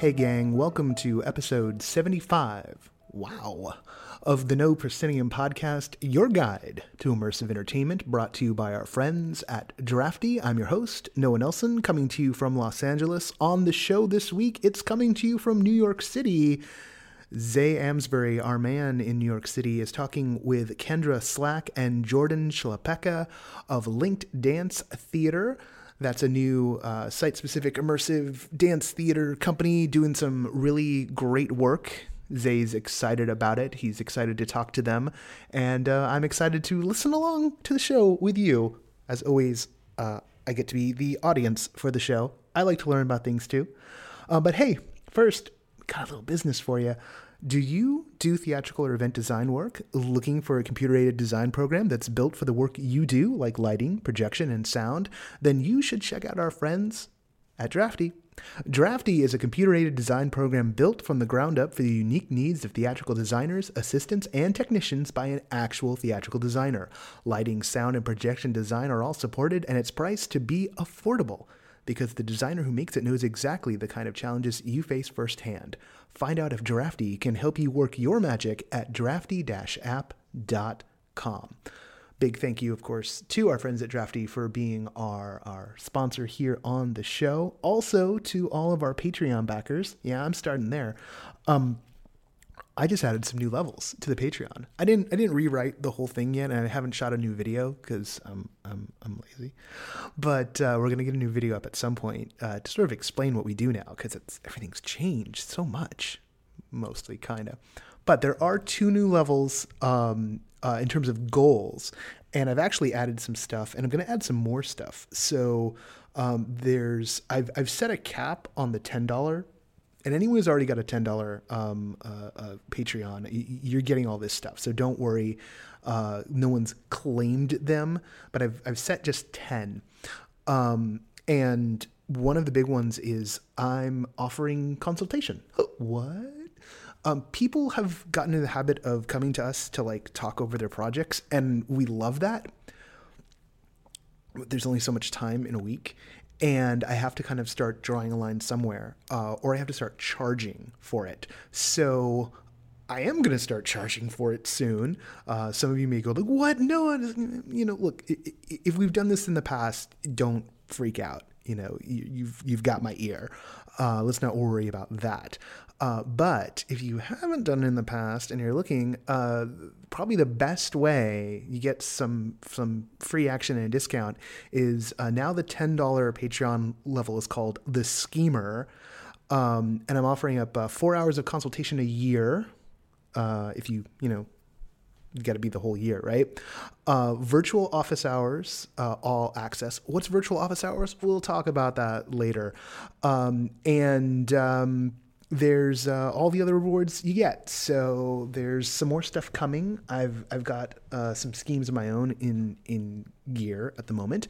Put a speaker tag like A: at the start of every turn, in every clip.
A: Hey, gang, welcome to episode 75. Wow. Of the No Proscenium podcast, your guide to immersive entertainment, brought to you by our friends at Drafty. I'm your host, Noah Nelson, coming to you from Los Angeles. On the show this week, it's coming to you from New York City. Zay Amsbury, our man in New York City, is talking with Kendra Slack and Jordan Chlapecka of Linked Dance Theater. That's a new uh, site specific immersive dance theater company doing some really great work. Zay's excited about it. He's excited to talk to them. And uh, I'm excited to listen along to the show with you. As always, uh, I get to be the audience for the show. I like to learn about things too. Uh, but hey, first, got a little business for you. Do you do theatrical or event design work looking for a computer aided design program that's built for the work you do, like lighting, projection, and sound? Then you should check out our friends at Drafty. Drafty is a computer aided design program built from the ground up for the unique needs of theatrical designers, assistants, and technicians by an actual theatrical designer. Lighting, sound, and projection design are all supported, and it's priced to be affordable because the designer who makes it knows exactly the kind of challenges you face firsthand. Find out if Drafty can help you work your magic at drafty-app.com. Big thank you, of course, to our friends at Drafty for being our, our sponsor here on the show. Also to all of our Patreon backers. Yeah, I'm starting there. Um, I just added some new levels to the Patreon. I didn't I didn't rewrite the whole thing yet, and I haven't shot a new video because I'm I'm I'm lazy. But uh, we're gonna get a new video up at some point uh, to sort of explain what we do now because it's everything's changed so much, mostly kinda. But there are two new levels um, uh, in terms of goals, and I've actually added some stuff, and I'm gonna add some more stuff. So um, there's I've I've set a cap on the ten dollar and anyone who's already got a ten dollar um, uh, uh, Patreon, you're getting all this stuff. So don't worry. Uh, no one's claimed them, but I've I've set just ten. Um, and one of the big ones is I'm offering consultation. What? Um, people have gotten in the habit of coming to us to like talk over their projects, and we love that. There's only so much time in a week, and I have to kind of start drawing a line somewhere, uh, or I have to start charging for it. So I am going to start charging for it soon. Uh, some of you may go like, "What? No, you know, look, if we've done this in the past, don't freak out. You know, you've you've got my ear. Uh, let's not worry about that. Uh, but if you haven't done it in the past and you're looking, uh, probably the best way you get some some free action and a discount is uh, now the ten dollar Patreon level is called the Schemer, um, and I'm offering up uh, four hours of consultation a year. Uh, if you you know got to be the whole year, right? Uh, virtual office hours, all access. What's virtual office hours? We'll talk about that later. Um, and um, there's uh, all the other rewards you get. So there's some more stuff coming. I've I've got uh, some schemes of my own in in gear at the moment.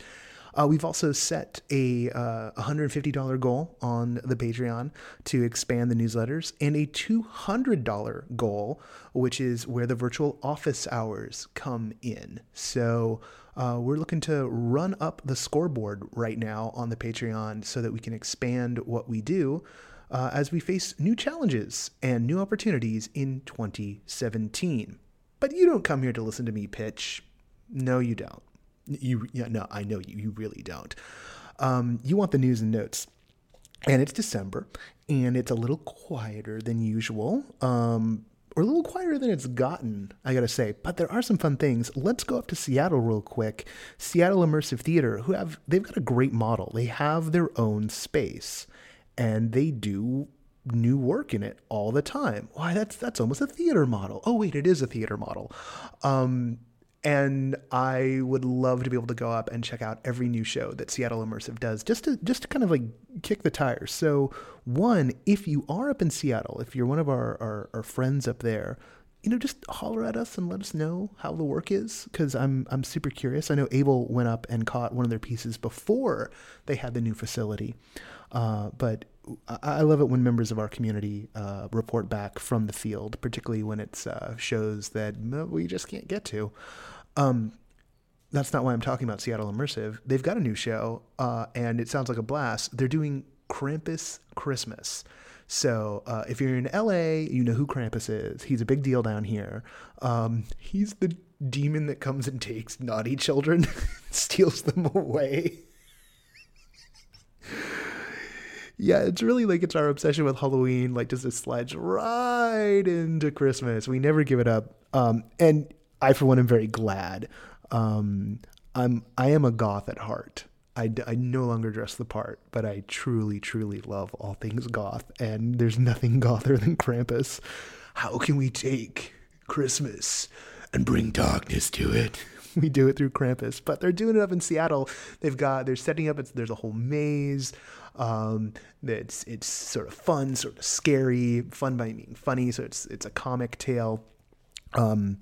A: Uh, we've also set a uh, $150 goal on the Patreon to expand the newsletters and a $200 goal, which is where the virtual office hours come in. So uh, we're looking to run up the scoreboard right now on the Patreon so that we can expand what we do uh, as we face new challenges and new opportunities in 2017. But you don't come here to listen to me pitch. No, you don't. You, yeah, no, I know you. You really don't. Um, you want the news and notes, and it's December, and it's a little quieter than usual. Um, or a little quieter than it's gotten, I gotta say. But there are some fun things. Let's go up to Seattle real quick. Seattle Immersive Theater, who have they've got a great model. They have their own space and they do new work in it all the time. Why that's that's almost a theater model. Oh wait, it is a theater model. Um, and I would love to be able to go up and check out every new show that Seattle Immersive does, just to just to kind of like kick the tires. So, one, if you are up in Seattle, if you're one of our our, our friends up there, you know, just holler at us and let us know how the work is because I'm I'm super curious. I know Abel went up and caught one of their pieces before they had the new facility, uh, but I love it when members of our community uh, report back from the field, particularly when it's uh, shows that we just can't get to. Um, that's not why I'm talking about Seattle Immersive. They've got a new show, uh, and it sounds like a blast. They're doing Krampus Christmas. So uh, if you're in LA, you know who Krampus is. He's a big deal down here. Um, he's the demon that comes and takes naughty children, steals them away. yeah, it's really like it's our obsession with Halloween. Like, just it slides right into Christmas. We never give it up. Um, and I, for one, am very glad. Um, I'm I am a goth at heart. I, I no longer dress the part, but I truly, truly love all things goth, and there's nothing gother than Krampus. How can we take Christmas and bring darkness to it? We do it through Krampus, but they're doing it up in Seattle. They've got they're setting up. It's, there's a whole maze. Um, it's it's sort of fun, sort of scary. Fun by meaning funny. So it's it's a comic tale. Um,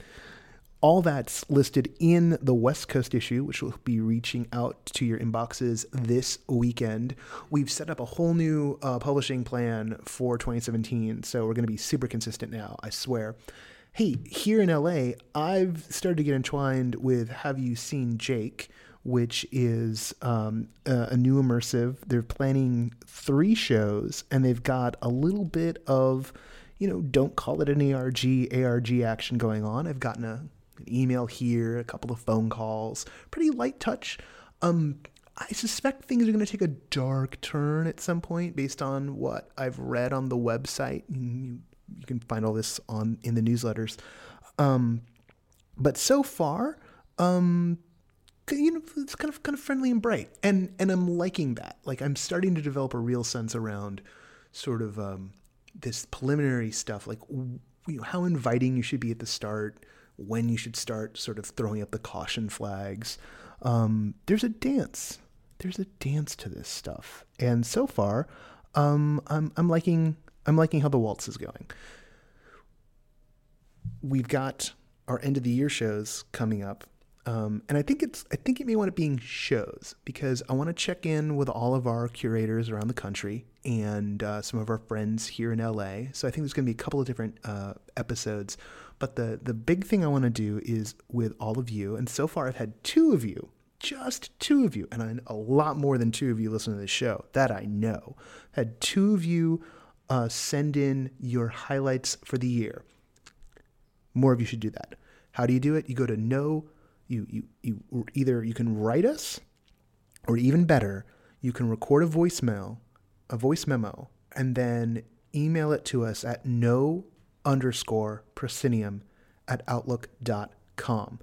A: all that's listed in the West Coast issue, which will be reaching out to your inboxes this weekend. We've set up a whole new uh, publishing plan for 2017, so we're going to be super consistent now, I swear. Hey, here in LA, I've started to get entwined with Have You Seen Jake, which is um, a, a new immersive. They're planning three shows, and they've got a little bit of you know, don't call it an ARG, ARG action going on. I've gotten a an email here, a couple of phone calls, pretty light touch. Um, I suspect things are going to take a dark turn at some point based on what I've read on the website. You, you can find all this on in the newsletters. Um, but so far, um, you know, it's kind of kind of friendly and bright, and and I'm liking that. Like I'm starting to develop a real sense around sort of um, this preliminary stuff, like you know, how inviting you should be at the start when you should start sort of throwing up the caution flags. Um, there's a dance. There's a dance to this stuff, and so far, um, I'm I'm liking I'm liking how the waltz is going. We've got our end of the year shows coming up. Um, and I think it's I think it may want it being shows because I want to check in with all of our curators around the country and uh, some of our friends here in LA. So I think there's going to be a couple of different uh, episodes but the the big thing I want to do is with all of you, and so far I've had two of you, just two of you, and I, a lot more than two of you listen to this show. That I know. Had two of you uh, send in your highlights for the year. More of you should do that. How do you do it? You go to no, you you you either you can write us, or even better, you can record a voicemail, a voice memo, and then email it to us at no underscore proscenium at outlook.com.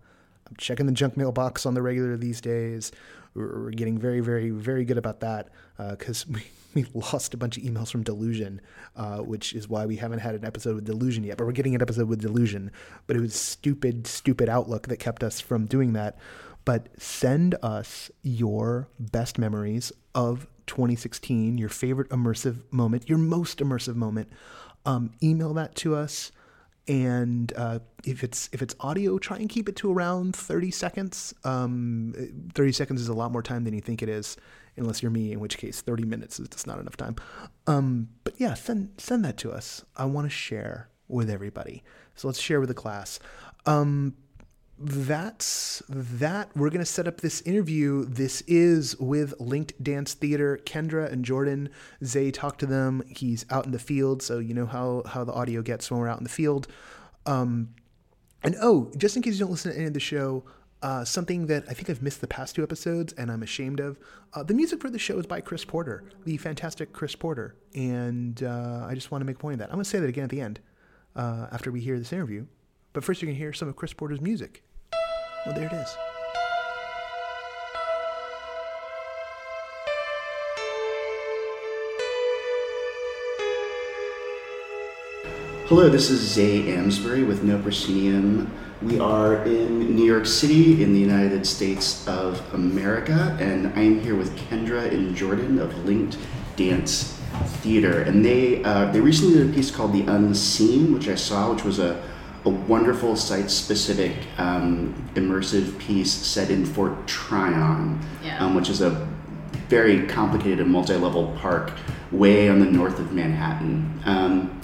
A: I'm checking the junk mail box on the regular these days. We're getting very, very, very good about that because uh, we, we lost a bunch of emails from Delusion, uh, which is why we haven't had an episode with Delusion yet. But we're getting an episode with Delusion. But it was stupid, stupid Outlook that kept us from doing that. But send us your best memories of 2016, your favorite immersive moment, your most immersive moment um, email that to us. And uh, if it's if it's audio, try and keep it to around 30 seconds. Um, 30 seconds is a lot more time than you think it is, unless you're me, in which case 30 minutes is just not enough time. Um, but yeah, send send that to us. I want to share with everybody. So let's share with the class. Um, that's that. We're going to set up this interview. This is with Linked Dance Theater. Kendra and Jordan, Zay talked to them. He's out in the field, so you know how, how the audio gets when we're out in the field. Um, and oh, just in case you don't listen to any of the show, uh, something that I think I've missed the past two episodes and I'm ashamed of. Uh, the music for the show is by Chris Porter, the fantastic Chris Porter. And uh, I just want to make a point of that. I'm going to say that again at the end uh, after we hear this interview. But first, you're going to hear some of Chris Porter's music. Well, there it is.
B: Hello, this is Zay Amsbury with No Proscenium. We are in New York City in the United States of America, and I am here with Kendra and Jordan of Linked Dance Theater. And they uh, they recently did a piece called The Unseen, which I saw, which was a a wonderful site specific um, immersive piece set in Fort Tryon, yeah. um, which is a very complicated and multi level park way on the north of Manhattan. Um,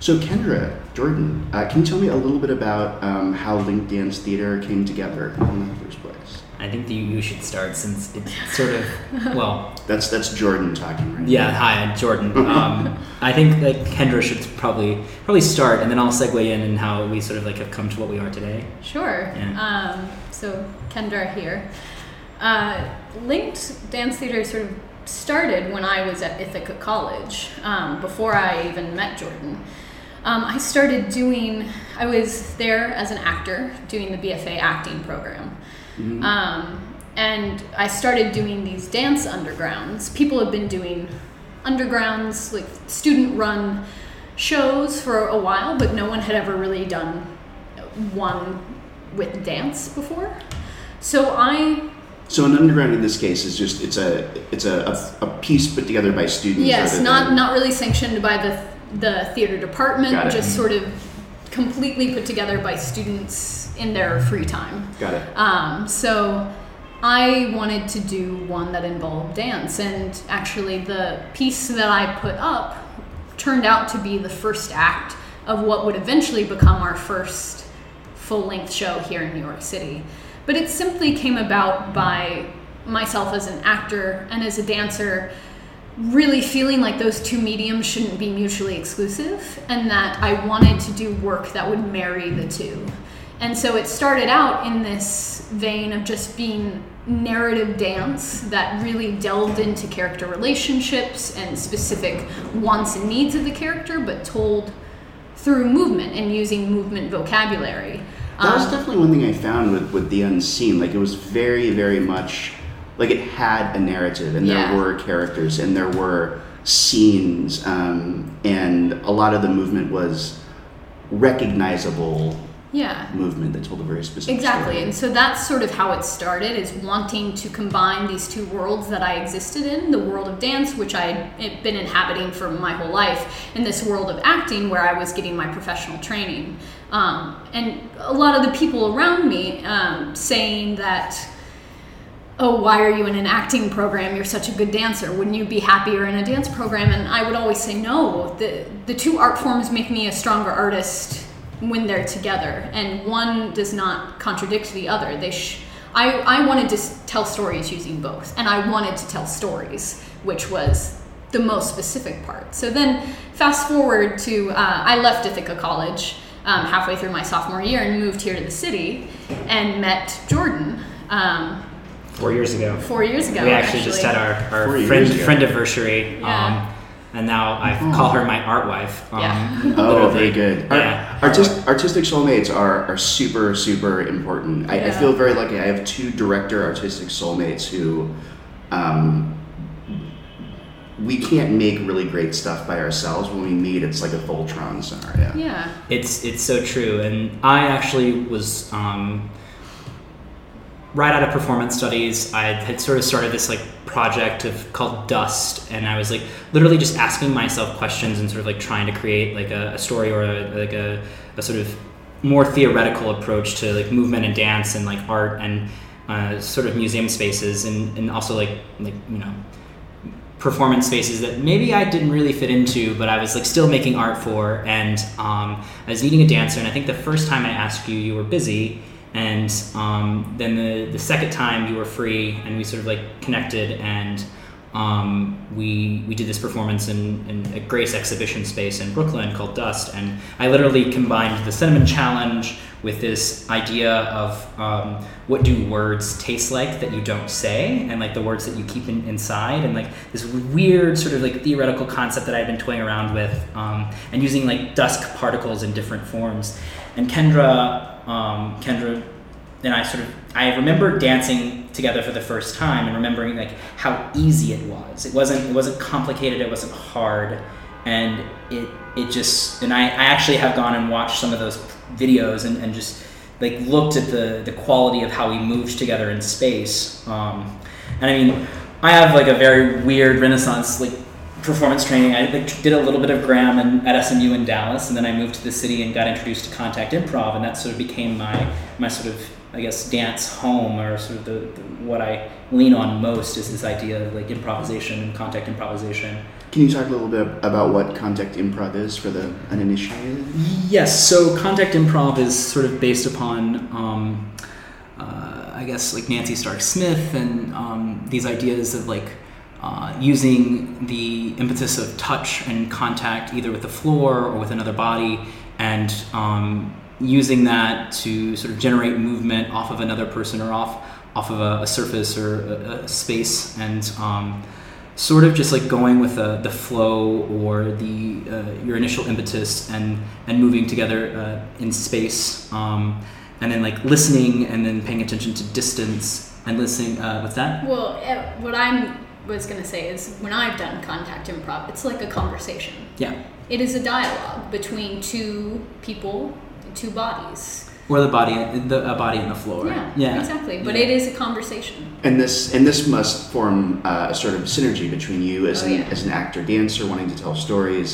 B: so, Kendra, Jordan, uh, can you tell me a little bit about um, how Linked Dance Theater came together in the first place?
C: I I think that you, you should start since it's sort of well.
B: That's that's Jordan talking right now.
C: Yeah, hi, I'm Jordan. Um, I think that Kendra should probably probably start, and then I'll segue in and how we sort of like have come to what we are today.
D: Sure.
C: Yeah.
D: Um, so Kendra here. Uh, Linked Dance Theater sort of started when I was at Ithaca College, um, before I even met Jordan. Um, I started doing, I was there as an actor doing the BFA acting program.
B: Mhm.
D: Um, and I started doing these dance undergrounds. People have been doing undergrounds, like student run shows for a while, but no one had ever really done one with dance before. So I
B: So an underground in this case is just it's a it's a, a, a piece put together by students.
D: yes, not not really sanctioned by the the theater department, just sort of completely put together by students in their free time.
B: Got it.
D: Um, so I wanted to do one that involved dance, and actually, the piece that I put up turned out to be the first act of what would eventually become our first full length show here in New York City. But it simply came about by myself as an actor and as a dancer really feeling like those two mediums shouldn't be mutually exclusive and that I wanted to do work that would marry the two. And so it started out in this vein of just being narrative dance that really delved into character relationships and specific wants and needs of the character, but told through movement and using movement vocabulary.
B: That was
D: Um,
B: definitely one thing I found with, with the unseen. Like it was very, very much like it had a narrative, and
D: Yeah.
B: there were characters, and there were scenes, um, and a lot of the movement was recognizable
D: yeah.
B: movement that told a very specific
D: Exactly,
B: story.
D: and so that's sort of how it started is wanting to combine these two worlds that I existed in the world of dance, which I had been inhabiting for my whole life, and this world of acting where I was getting my professional training. Um, and a lot of the people around me um, saying that, oh, why are you in an acting program? You're such a good dancer. Wouldn't you be happier in a dance program? And I would always say, no, the, the two art forms make me a stronger artist when they're together, and one does not contradict the other. They sh- I, I wanted to tell stories using both, and I wanted to tell stories, which was the most specific part. So then, fast forward to uh, I left Ithaca College um, halfway through my sophomore year and moved here to the city and met Jordan um,
C: Four years ago.
D: four years ago.
C: we actually, just had our, our
B: years
C: friend friend anniversary.
D: Yeah.
C: Um, and now I
B: Oh.
C: call her my art wife. Um,
D: Yeah.
B: Oh,
C: literally.
B: very good. Ar-
C: Yeah.
B: artist, artistic soulmates are, are super, super important. I, I feel very lucky. I have two director artistic soulmates who um, we can't make really great stuff by ourselves. When we meet, it's like a Voltron scenario.
D: Yeah.
C: It's it's so true, and I actually was um, right out of performance studies. I had sort of started this like project of called Dust, and I was like literally just asking myself questions and sort of like trying to create like a, a story or a, like a, a sort of more theoretical approach to like movement and dance and like art and uh, sort of museum spaces and, and also like like you know performance spaces that maybe I didn't really fit into, but I was like still making art for. And um, I was needing a dancer, and I think the first time I asked you, you were busy, and um, then the the second time you were free, and we sort of like connected, and um, we we did this performance in, in a Grace exhibition space in Brooklyn called Dust, and I literally combined the cinnamon challenge with this idea of um, what do words taste like that you don't say, and like the words that you keep in, inside, and like this weird sort of like theoretical concept that I've been toying around with, um, and using like dusk particles in different forms. And Kendra, um, Kendra and I sort of I remember dancing together for the first time and remembering like how easy it was. It wasn't it wasn't complicated. It wasn't hard, and it it just and I, I actually have gone and watched some of those videos and, and just like looked at the the quality of how we moved together in space. Um, and I mean, I have like a very weird Renaissance like performance training. I like, did a little bit of Graham and, at SMU in Dallas, and then I moved to the city and got introduced to contact improv, and that sort of became my my sort of I guess dance home or sort of the, the what I lean on most is this idea of like improvisation and contact improvisation.
B: Can you talk a little bit about what contact improv is for the uninitiated?
C: Yes, so contact improv is sort of based upon um, uh, I guess like Nancy Stark Smith and um, these ideas of like uh, using the impetus of touch and contact either with the floor or with another body and um, using that to sort of generate movement off of another person or off off of a, a surface or a, a space and um, sort of just like going with the, the flow or the uh, your initial impetus and and moving together uh, in space um, and then like listening and then paying attention to distance and listening uh, what's that?
D: Well, what I'm was gonna say is when I've done contact improv, it's like a conversation.
C: yeah
D: It is a dialogue between two people, two bodies.
C: or the body the a body on the floor
D: Yeah,
C: yeah
D: exactly. But
C: Yeah.
D: it is a conversation.
B: And this and this must form uh, a sort of synergy between you as
D: Oh,
B: an
D: yeah.
B: as an actor dancer wanting to tell stories,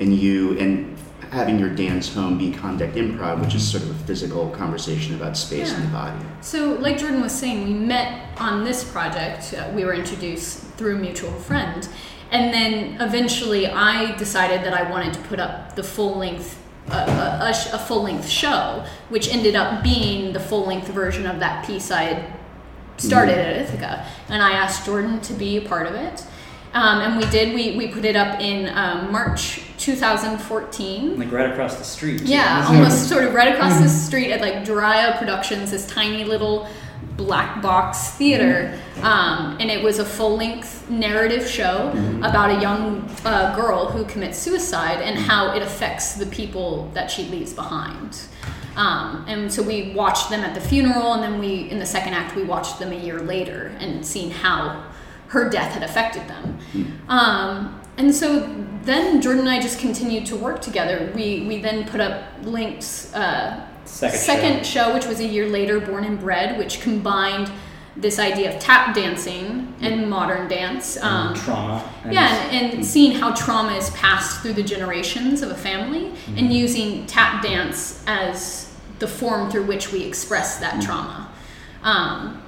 B: and you and having your dance home be contact improv, which is sort of a physical conversation about space and the body.
D: So, like Jordan was saying, we met on this project. Uh, we were introduced through a mutual friend. And then eventually I decided that I wanted to put up the full length, uh, a, a, a full length show, which ended up being the full length version of that piece I had started at Ithaca. And I asked Jordan to be a part of it. Um, and we did. We, we put it up in um, March 2014.
C: like right across the street
D: Yeah, almost sort of right across the street at like Drya Productions, this tiny little black box theater, um, and it was a full length narrative show about a young uh, girl who commits suicide and how it affects the people that she leaves behind. Um, and so we watched them at the funeral, and then we, in the second act, we watched them a year later and seen how her death had affected them. Um, and so then Jordan and I just continued to work together. We we then put up links. Uh,
C: Second
D: show. which was a year later, Born and Bred, which combined this idea of tap dancing and modern dance. Um,
C: trauma and-
D: yeah, and, and seeing how trauma is passed through the generations of a family and using tap dance as the form through which we express that trauma. Um,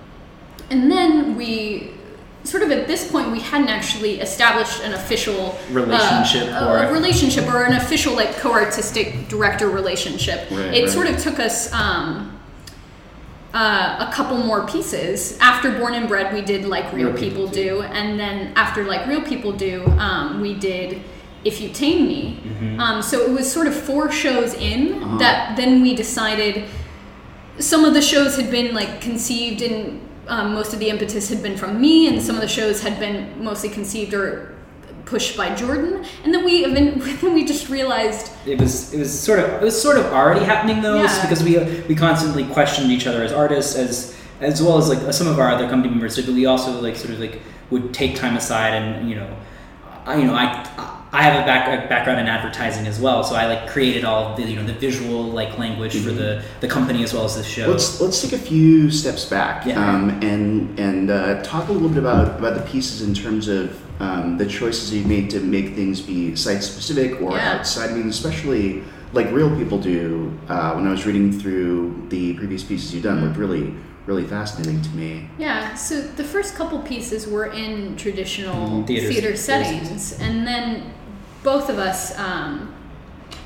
D: and then we sort of at this point we hadn't actually established an official uh,
C: Relationship
D: a-
C: or-
D: a relationship or an official like co-artistic director relationship.
B: Right,
D: it
B: right.
D: sort of took us um, uh, a couple more pieces. After Born and Bred, we did like Real,
C: Real
D: People,
C: People
D: Do, and then after like Real People Do, um, we did If You Tame Me.
C: Mm-hmm.
D: Um, so it was sort of four shows in
B: Uh-huh.
D: that then we decided some of the shows had been like conceived and um, most of the impetus had been from me and some of the shows had been mostly conceived or pushed by jordan and then we then we just realized
C: it was it was sort of it was sort of already happening though
D: Yeah.
C: because we we constantly questioned each other as artists as as well as like some of our other company members did but we also like sort of like would take time aside and you know I you know I I have a, back, a background in advertising as well so I like created all the you know the visual like language for the the company as well as the show
B: Let's let's take a few steps back
C: Yeah.
B: um, and and uh, talk a little bit about about the pieces in terms of um, the choices you've made to make things be site specific or
D: Yeah.
B: outside. I mean, especially like real people do. Uh, when I was reading through the previous pieces you've done, looked really really fascinating to me.
D: Yeah, so the first couple pieces were in traditional
C: Mhm, theater
D: theater,
C: spaces.
D: settings, and then both of us um,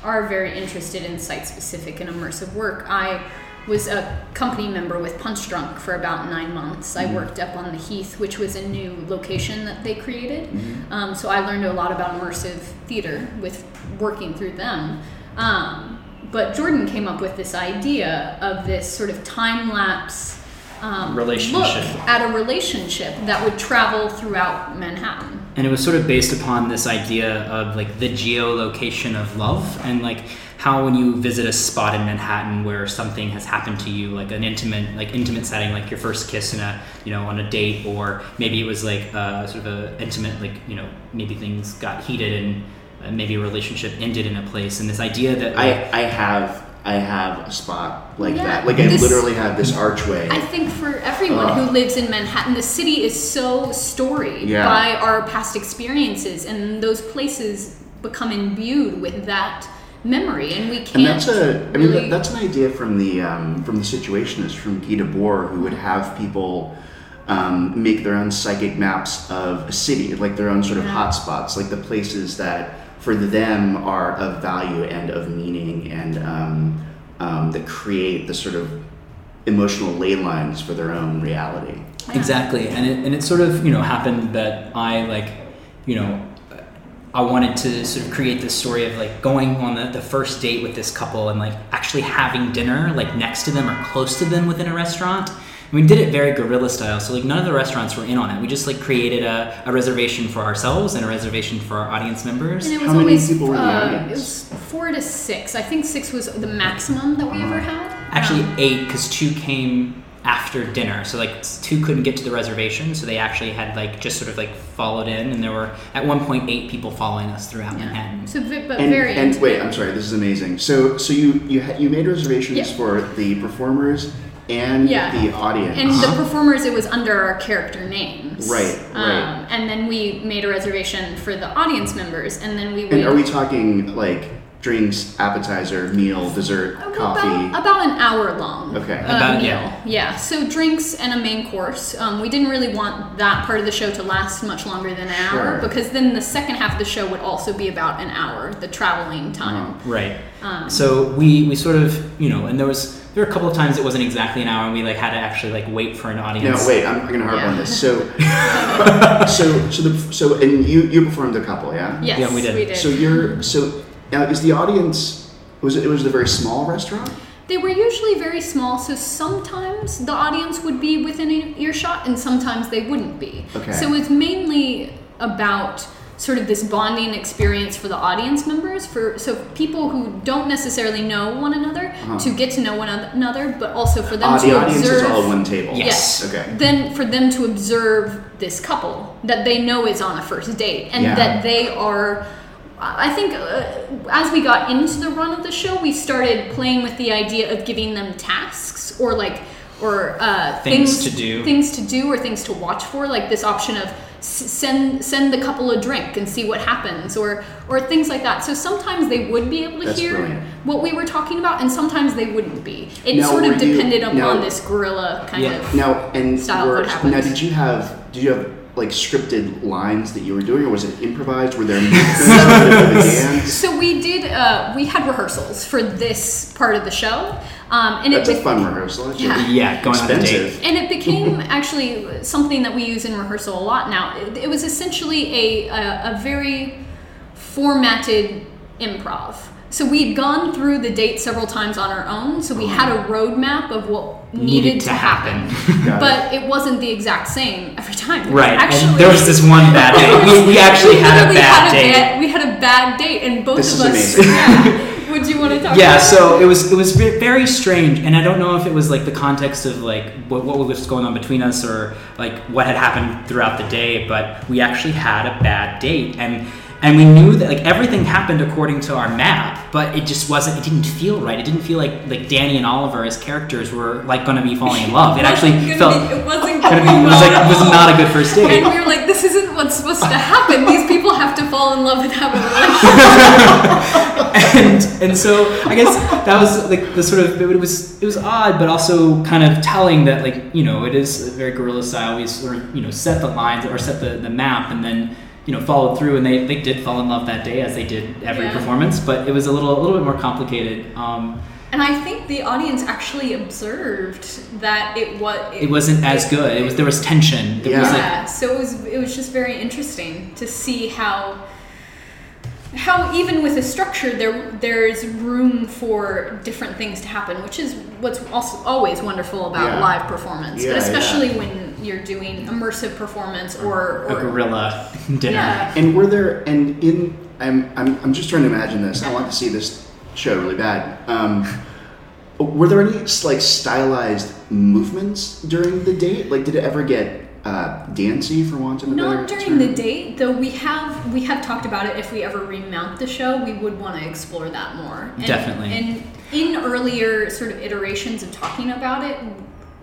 D: are very interested in site specific and immersive work. I was a company member with Punchdrunk for about nine months. I worked up on the Heath, which was a new location that they created. Um, so I learned a lot about immersive theater with working through them. Um, but Jordan came up with this idea of this sort of time lapse um,
C: Relationship.
D: look at a relationship that would travel throughout Manhattan.
C: And it was sort of based upon this idea of like the geolocation of love and like how when you visit a spot in Manhattan where something has happened to you like an intimate like intimate setting like your first kiss in a you know on a date or maybe it was like uh, sort of a intimate like you know maybe things got heated and uh, maybe a relationship ended in a place. And this idea that like,
B: I I have I have a spot like
D: Yeah,
B: that. Like I
D: this-
B: literally have this archway.
D: I think for everyone
B: Ugh.
D: who lives in Manhattan, the city is so storied
B: Yeah.
D: by our past experiences, and those places become imbued with that memory, and we can't.
B: And that's a, I mean,
D: really-
B: that's an idea from the um, from the Situationist, from Guy Debord, who would have people um, make their own psychic maps of a city, like their own sort of
D: Yeah.
B: hotspots, like the places that for them are of value and of meaning, and um, um, that create the sort of emotional ley lines for their own reality.
C: Exactly, and it and it sort of you know happened that I like, you know, I wanted to sort of create this story of like going on the, the first date with this couple and like actually having dinner like next to them or close to them within a restaurant. And we did it very guerrilla style, so like none of the restaurants were in on it. We just like created a, a reservation for ourselves and a reservation for our audience members.
D: And it was
B: How many
D: always
B: people were in the
D: uh,
B: audience?
D: it was four to six. I think six was the maximum that we ever had.
C: Actually,
D: Um,
C: eight because two came after dinner. So like two couldn't get to the reservation, so they actually had like just sort of like followed in, and there were at one point eight people following us throughout
D: yeah.
C: Manhattan.
D: So, but
B: And,
D: very.
B: and wait, I'm sorry, this is amazing. So so you you ha- you made reservations
D: Yeah.
B: for the performers and
D: Yeah.
B: the audience.
D: And the performers, it was under our character names.
B: Right, right.
D: Um, and then we made a reservation for the audience members, and then we would.
B: and are we talking like drinks, appetizer, meal, dessert,
D: About-
B: coffee?
D: About, an hour long.
B: Okay.
D: uh,
C: About-
D: meal.
C: yeah.
D: Yeah. So drinks and a main course. Um, we didn't really want that part of the show to last much longer than an
B: Sure.
D: hour because then the second half of the show would also be about an hour, the traveling time.
C: Right.
D: Um,
C: So we we sort of you know, and there was there were a couple of times it wasn't exactly an hour, and we like had to actually like wait for an audience.
B: No, wait, I'm, I'm gonna harp on this. So, so, so the so and you you performed a couple, yeah?
D: Yes,
C: Yeah, we did.
B: So you're so now is the audience was it, it was a very small restaurant?
D: They were usually very small, so sometimes the audience would be within an earshot, and sometimes they wouldn't be.
B: Okay.
D: So it's mainly about sort of this bonding experience for the audience members, for so people who don't necessarily know one another to get to know one another, but also for them
B: Uh,
D: to
B: the audience
D: observe.
B: is all at one table.
C: Yes.
B: Okay.
D: Then for them to observe this couple that they know is on a first date and
B: Yeah.
D: that they are. I think uh, as we got into the run of the show, we started playing with the idea of giving them tasks or like or uh,
C: Things to do.
D: things to do or things to watch for, like this option of s- send send the couple a drink and see what happens, or or things like that. So sometimes they would be able to
B: That's
D: hear
B: brilliant.
D: what we were talking about, and sometimes they wouldn't be. It
B: Now,
D: sort of
B: were you-
D: depended upon
B: now-
D: this guerrilla kind
C: Yeah.
D: of.
B: Now and
D: Style
B: were,
D: what
B: now did you have did you have like scripted lines that you were doing or was it improvised? Were there movements of the dance?
D: So we did. Uh, we had rehearsals for this part of the show, um, and
B: That's
D: it
B: a fun rehearsal.
D: Yeah.
C: Yeah, going on a date.
D: and it became actually something that we use in rehearsal a lot now. It, it was essentially a, a a very formatted improv. So we'd gone through the date several times on our own, so we had a roadmap of what needed,
C: Needed
D: to
C: to
D: happen.
B: Got it.
D: but it wasn't the exact same every time.
C: Right.
D: Actually,
C: and there was this one bad date. We, we actually
D: we
C: had a bad
D: had
C: date.
D: bad- we had a bad date, and both
B: This
D: of
B: is
D: us.
B: amazing.
D: Yeah. Would you want to talk?
C: yeah so it was it was very strange and i don't know if it was like the context of like what, what was going on between us or like what had happened throughout the day but we actually had a bad date and and we knew that like everything happened according to our map but it just wasn't it didn't feel right it didn't feel like like danny and oliver as characters were like going to be falling in love it actually felt
D: be- it wasn't
C: gonna be, it was like it was not a good first date
D: And we were like, this isn't what's supposed to happen. These people have to fall in love and have a relationship.
C: and and so I guess that was like the sort of it was it was odd, but also kind of telling that like you know it is a very guerrilla style. We sort of you know set the lines or set the, the map, and then you know followed through, and they, they did fall in love that day as they did every
D: Yeah.
C: performance. But it was a little a little bit more complicated. Um,
D: And I think the audience actually observed that it was.
C: it wasn't as good. It was there was tension. There was
B: Yeah.
C: like
D: Yeah, so it was it was just very interesting to see how how even with a structure there there's room for different things to happen, which is what's also always wonderful about
B: Yeah.
D: live performance,
B: Yeah,
D: but
B: yeah.
D: especially when you're doing immersive performance or,
C: a gorilla dinner.
D: yeah.
B: And were there and in I'm I'm, I'm just trying to imagine this. I want to see this show really bad. Um, were there any like stylized movements during the date? Like, did it ever get uh, dancey for want of a better
D: Not during
B: term?
D: the date, though. We have we have talked about it. If we ever remount the show, we would want to explore that more. And,
C: Definitely.
D: And in earlier sort of iterations of talking about it,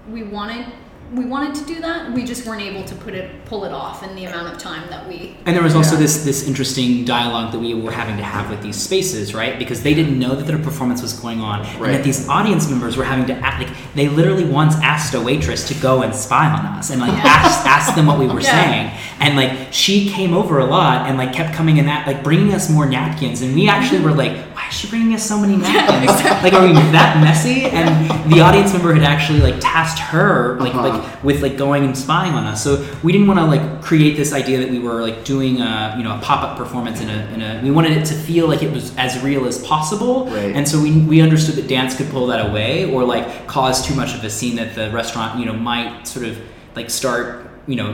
D: we wanted we wanted to do that. We just weren't able to put it pull it off in the amount of time that we.
C: And there was also
B: Yeah.
C: this this interesting dialogue that we were having to have with these spaces, right? Because they didn't know that their performance was going on, and that these audience members were having to act like they literally once asked a waitress to go and spy on us and like ask ask them what we were
D: Yeah.
C: saying, and like she came over a lot and like kept coming in that like bringing us more napkins, and we actually were like, why why is she bringing us so many napkins? like, are we that messy? And the audience member had actually like tasked her like
B: Uh-huh.
C: like with like going and spying on us. So we didn't want to like create this idea that we were like doing a you know a pop up performance in a in a. We wanted it to feel like it was as real as possible.
B: Right.
C: And so we we understood that dance could pull that away or like cause too much of a scene that the restaurant you know might sort of like start you know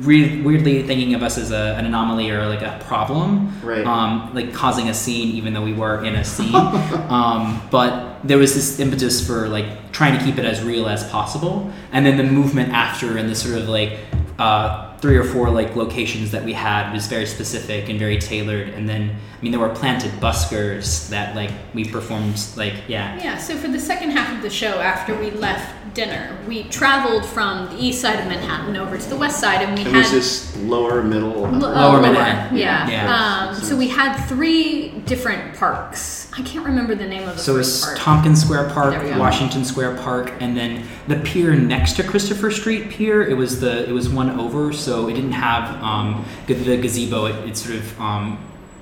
C: re- weirdly thinking of us as a, an anomaly or like a problem
B: Right.
C: um, like causing a scene even though we were in a scene um, but there was this impetus for like trying to keep it as real as possible and then the movement after and the sort of like uh, three or four like locations that we had was very specific and very tailored and then i mean there were planted buskers that like we performed like yeah
D: Yeah, so for the second half of the show, after we left dinner, we traveled from the east side of Manhattan over to the west side, and we
B: And
D: had
B: was this lower, middle?
D: L- uh,
C: Lower
D: lower,
C: Manhattan.
D: Yeah.
C: Yeah.
D: Um, so we had three different parks. I can't remember the name of the
C: So it's
D: park.
C: Tompkins Square Park,
D: There we go.
C: Washington Square Park, and then the pier next to Christopher Street Pier. It was the it was one over, so it didn't have um, the gazebo. It, it sort of um,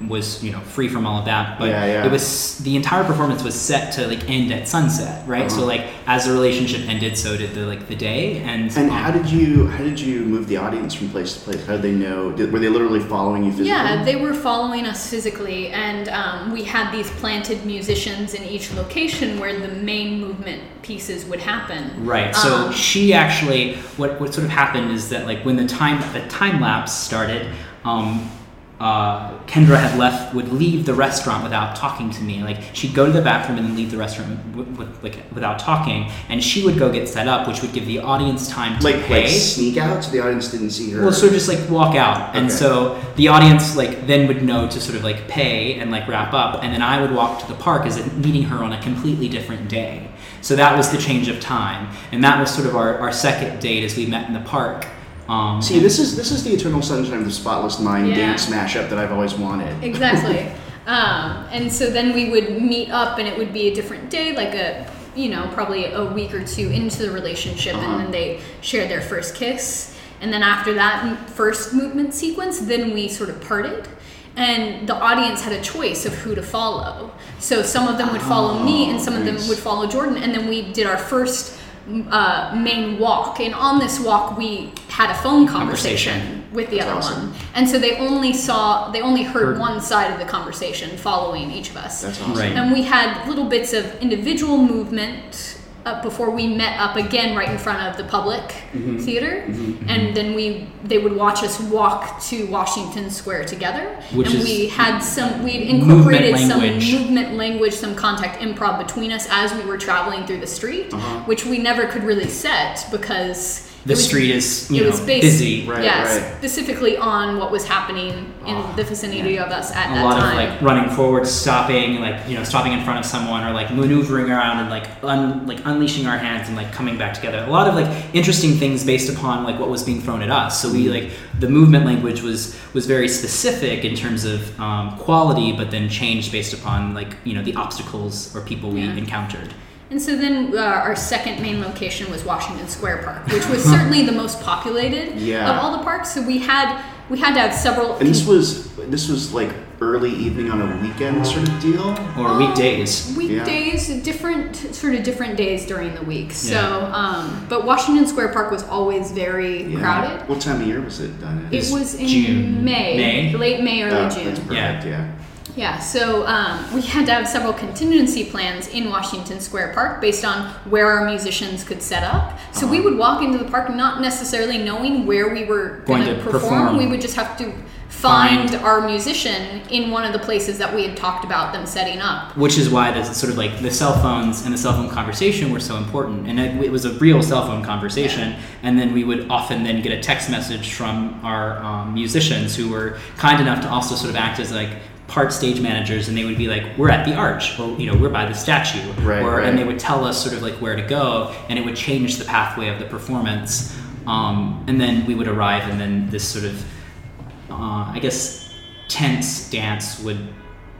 C: was you know free from all of that, but
B: Yeah, yeah.
C: it was the entire performance was set to like end at sunset, right? So
B: Uh-huh.
C: like as the relationship ended, so did the like the day, and
B: And
C: um,
B: how did you how did you move the audience from place to place? How did they know? Did, were they literally following you physically?
D: Yeah, they were following us physically, and um, we had these planted musicians in each location where the main movement pieces would happen.
C: Right. So
D: Um,
C: she actually, what what sort of happened is that like when the time the time lapse started, um, uh, Kendra had left would leave the restaurant without talking to me. Like she'd go to the bathroom and then leave the restaurant w- with, like without talking, and she would go get set up, which would give the audience time to
B: like
C: pay.
B: like sneak out so the audience didn't see her.
C: Well, sort of just like walk out, and so the audience like then would know to sort of like pay and like wrap up, and then I would walk to the park as meeting her on a completely different day. So that was the change of time, and that was sort of our, our second date as we met in the park. Um,
B: See, this is this is the Eternal Sunshine of the Spotless Mind
D: Yeah.
B: dance mashup that I've always wanted.
D: Exactly. um, and so then we would meet up, and it would be a different day, like a you know probably a week or two into the relationship,
B: Uh-huh.
D: and then they shared their first kiss, and then after that first movement sequence, then we sort of parted. And the audience had a choice of who to follow. So some of them would follow me, and some of them would follow Jordan. And then we did our first uh, main walk. And on this walk, we had a phone conversation,
C: Conversation.
D: with the
B: That's
D: other
B: awesome.
D: one. And so they only saw, they only heard,
C: Heard-
D: one side of the conversation following each of us.
B: That's awesome.
C: Right.
D: And we had little bits of individual movement uh, before we met up again right in front of the public
B: Mm-hmm.
D: theater. And then we, they would watch us walk to Washington Square together.
C: Which
D: and
C: is
D: we had some, we'd
C: movement
D: incorporated some
C: language.
D: movement language, some contact improv between us as we were traveling through the street,
B: Uh-huh.
D: which we never could really set because
C: the
D: was-
C: street is you
D: it
C: know
D: was based,
C: busy.
B: Right,
D: yeah,
B: right.
D: specifically on what was happening in
B: Oh,
D: the vicinity of us at
C: a
D: that
C: lot
D: time.
C: of like running forward, stopping, like you know, stopping in front of someone, or like maneuvering around and like un, like unleashing our hands and like coming back together. A lot of like interesting things based upon like what was being thrown at us. So
D: Mm-hmm.
C: we like the movement language was was very specific in terms of um, quality, but then changed based upon like you know the obstacles or people we
D: Yeah.
C: encountered.
D: And so then uh, our second main location was Washington Square Park, which was certainly the most populated
B: Yeah.
D: of all the parks. So we had we had to have several.
B: And this was this was like early evening on a weekend sort of deal.
C: Or
D: Um,
C: weekdays.
D: Weekdays, different sort of different days during the week. So,
C: Yeah.
D: um, but Washington Square Park was always very
B: Yeah.
D: crowded.
B: What time of year was it done? at?
D: It was in
C: June.
D: May,
C: May?
D: late May, early
B: Oh,
D: June.
B: That's perfect. Yeah.
D: Yeah, so um, we had to have several contingency plans in Washington Square Park based on where our musicians could set up. So we
B: Uh-huh.
D: would walk into the park not necessarily knowing where we were
C: Going
D: to perform.
C: perform.
D: We would just have to find,
C: Find-
D: our musician in one of the places that we had talked about them setting up.
C: which is why the sort of like the cell phones and the cell phone conversation were so important and it, it was a real cell phone conversation and then we would often then get a text message from our um, musicians who were kind enough to also sort of act as like part stage managers and they would be like we're at the arch or you know we're by the statue
B: Right,
C: or
B: right.
C: and they would tell us sort of like where to go and it would change the pathway of the performance um, and then we would arrive and then this sort of uh, I guess, tense dance would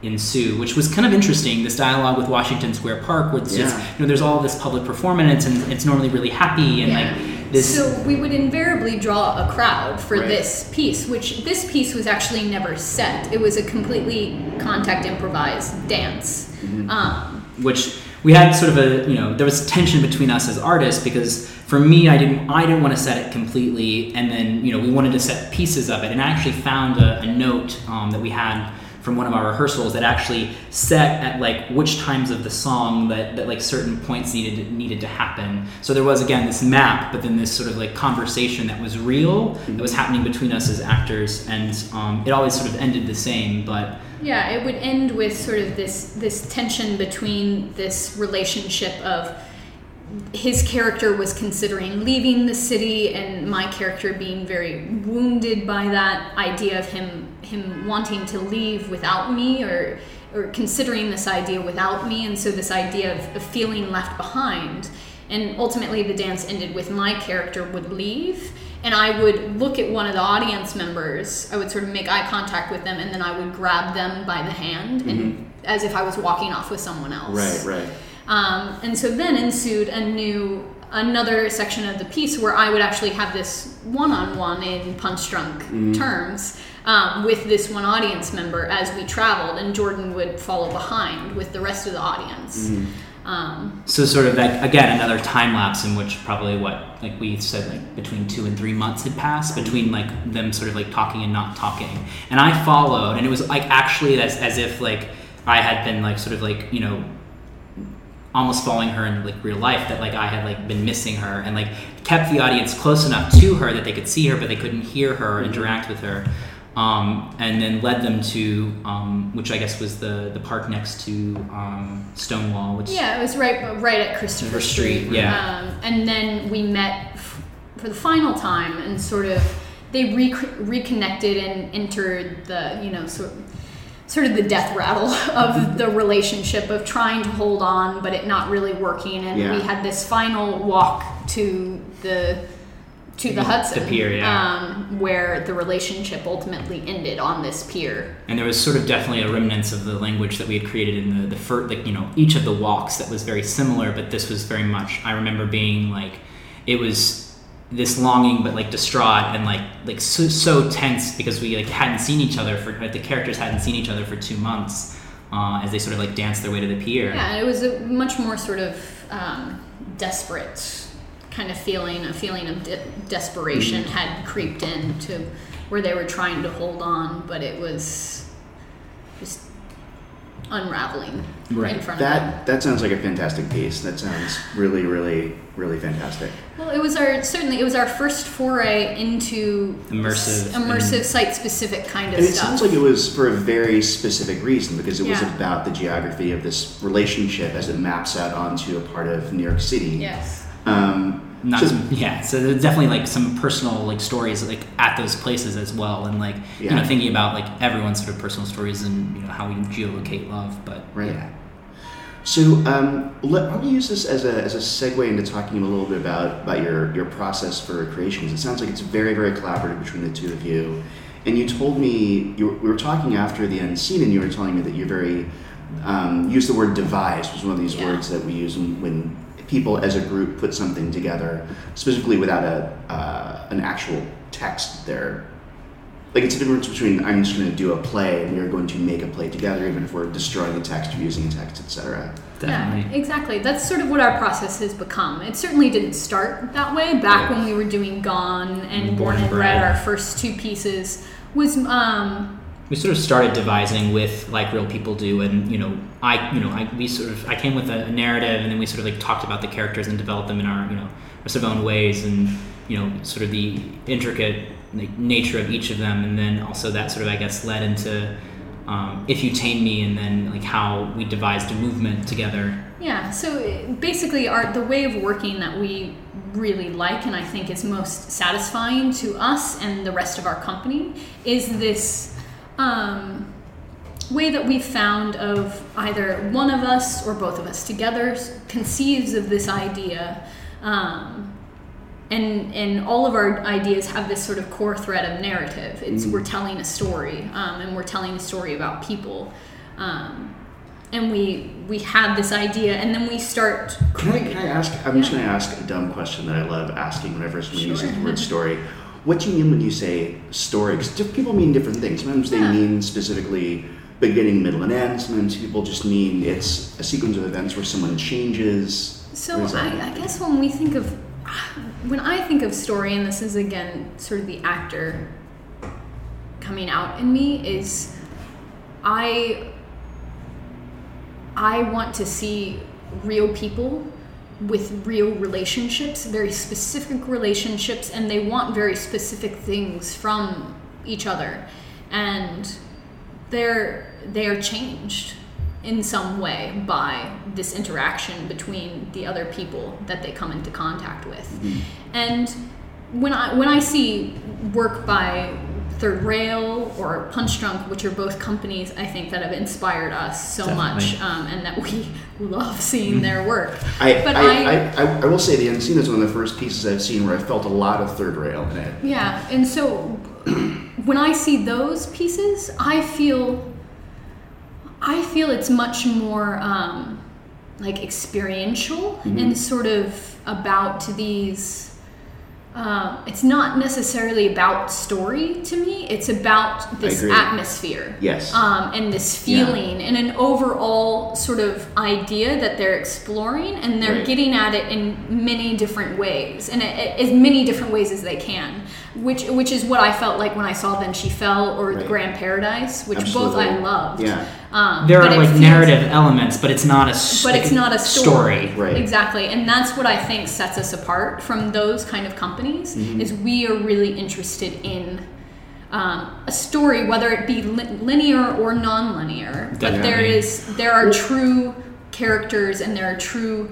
C: ensue, which was kind of interesting. This dialogue with Washington Square Park, where it's just, you know, there's all this public performance and it's normally really happy and
D: Yeah.
C: like this
D: So we would invariably draw a crowd for
B: Right.
D: this piece, which this piece was actually never set. It was a completely contact improvised dance.
B: Mm-hmm.
D: Um,
C: which we had sort of a you know there was tension between us as artists because for me I didn't I didn't want to set it completely and then you know we wanted to set pieces of it and I actually found a, a note um, that we had from one of our rehearsals that actually set at like which times of the song that, that like certain points needed needed to happen. So there was again this map but then this sort of like conversation that was real that was happening between us as actors and um, it always sort of ended the same but
D: Yeah, it would end with sort of this this tension between this relationship of his character was considering leaving the city and my character being very wounded by that idea of him him wanting to leave without me or or considering this idea without me and so this idea of, of feeling left behind and ultimately the dance ended with my character would leave and I would look at one of the audience members. I would sort of make eye contact with them, and then I would grab them by the hand, and mm-hmm. as if I was walking off with someone else.
B: Right, right.
D: Um, and so then ensued a new another section of the piece where I would actually have this one-on-one in Punchdrunk terms um, with this one audience member as we traveled, and Jordan would follow behind with the rest of the audience. Um,
C: So sort of like again another time lapse in which probably what like we said like between two and three months had passed between like them sort of like talking and not talking, and I followed, and it was like actually as as if like I had been like sort of like you know almost following her in like real life that like I had like been missing her and like kept the audience close enough to her that they could see her but they couldn't hear her or interact with her um, and then led them to um, which I guess was the the park next to um, Stonewall which
D: Yeah, it was right right at Christopher
C: Street,
D: Street.
C: yeah.
D: Um, and then we met f- for the final time, and sort of they re- reconnected and entered the you know sort sort of the death rattle of the relationship of trying to hold on, but it not really working. And
B: Yeah.
D: we had this final walk to the to the Hudson, the
C: pier, yeah.
D: um, where the relationship ultimately ended on this pier.
C: and there was sort of definitely a remnants of the language that we had created in the the first like you know each of the walks that was very similar but this was very much i remember being like it was this longing but like distraught and like like so, so tense because we like hadn't seen each other for like the characters hadn't seen each other for two months uh, as they sort of like danced their way to the pier
D: Yeah, it was a much more sort of um, desperate kind of feeling. A feeling of de- desperation
B: Mm-hmm.
D: had creeped in to where they were trying to hold on, but it was just unraveling
C: Right.
D: in front of them.
B: That that sounds like a fantastic piece. That sounds really, really, really fantastic.
D: Well, it was our certainly it was our first foray into
C: Immersive
D: s- immersive
C: and-
D: site specific kind of
B: And it
D: stuff.
B: sounds like it was for a very specific reason because it was about the geography of this relationship as it maps out onto a part of New York City.
D: yes.
B: Um,
C: not some, yeah so there's definitely like some personal like stories like at those places as well and like you know thinking about like everyone's sort of personal stories and you know how we geolocate love but
B: Right.
C: yeah
B: So um, let, why don't use this as a, as a segue into talking a little bit about, about your, your process for creations. It sounds like it's very, very collaborative between the two of you. And you told me, you were, we were talking after the end scene, and you were telling me that you're very, um, use the word devise, was one of these
D: Yeah.
B: words that we use when, when people as a group put something together, specifically without a, uh, an actual text there. Like it's a difference between I'm just going to do a play and we're going to make a play together, even if we're destroying the text or using a text, etc.
C: definitely
D: Yeah, exactly. That's sort of what our process has become. It certainly didn't start that way. Back
C: Yeah.
D: when we were doing Gone and
C: Born
D: Born
C: and
D: and Bred,
C: Bred.
D: our first two pieces was um,
C: we sort of started devising with like real people do and you know i you know i we sort of i came with a, narrative and then we sort of like talked about the characters and developed them in our you know our sort of own ways and you know sort of the intricate like, nature of each of them and then also that sort of i guess led into um, if you tame me and then like how we devised a movement together
D: yeah. So uh, basically, our the way of working that we really like and I think is most satisfying to us and the rest of our company is this. Um, way that we've found of either one of us or both of us together conceives of this idea um, and and all of our ideas have this sort of core thread of narrative it's we're telling a story um, and we're telling a story about people um, and we we had this idea, and then we start.
B: Can I, can I ask? I'm just going to ask a dumb question that I love asking whenever someone
D: Sure.
B: uses the word story. What do you mean when you say story? Because people mean different things. Sometimes they
D: Yeah.
B: mean specifically beginning, middle, and end. Sometimes people just mean it's a sequence of events where someone changes.
D: So
B: What does that
D: I. I guess when we think of when I think of story, and this is again sort of the actor coming out in me, is I I want to see real people with real relationships, very specific relationships, and they want very specific things from each other, and they're they are changed in some way by this interaction between the other people that they come into contact with. Mm-hmm. And when I when I see work by Third Rail or Punchdrunk, which are both companies I think that have inspired us so much, um, and that we love seeing their work.
B: I,
D: but
B: I,
D: I-
B: I, I, I will say the Unseen is one of the first pieces I've seen where I felt a lot of third rail in it.
D: Yeah, and so when I see those pieces, I feel I feel it's much more um, like experiential and sort of about these. Um, it's not necessarily about story to me. It's about this atmosphere
B: Yes.
D: um, and this
B: Yeah.
D: feeling and an overall sort of idea that they're exploring and they're
B: Right.
D: getting at it in many different ways and a- as many different ways as they can which which is what I felt like when I saw Then She Fell or The
B: Right.
D: Grand Paradise which both I
B: Absolutely.
D: loved
B: Yeah.
D: um,
C: There are like
D: feels-
C: narrative elements, but it's not a. s-
D: but
C: like
D: it's not a story.
B: Right.
D: Exactly. And that's what I think sets us apart from those kind of companies
B: Mm-hmm.
D: is we are really interested in um, a story, whether it be li- linear or non-linear. But there
C: Definitely.
D: is there are true characters and there are true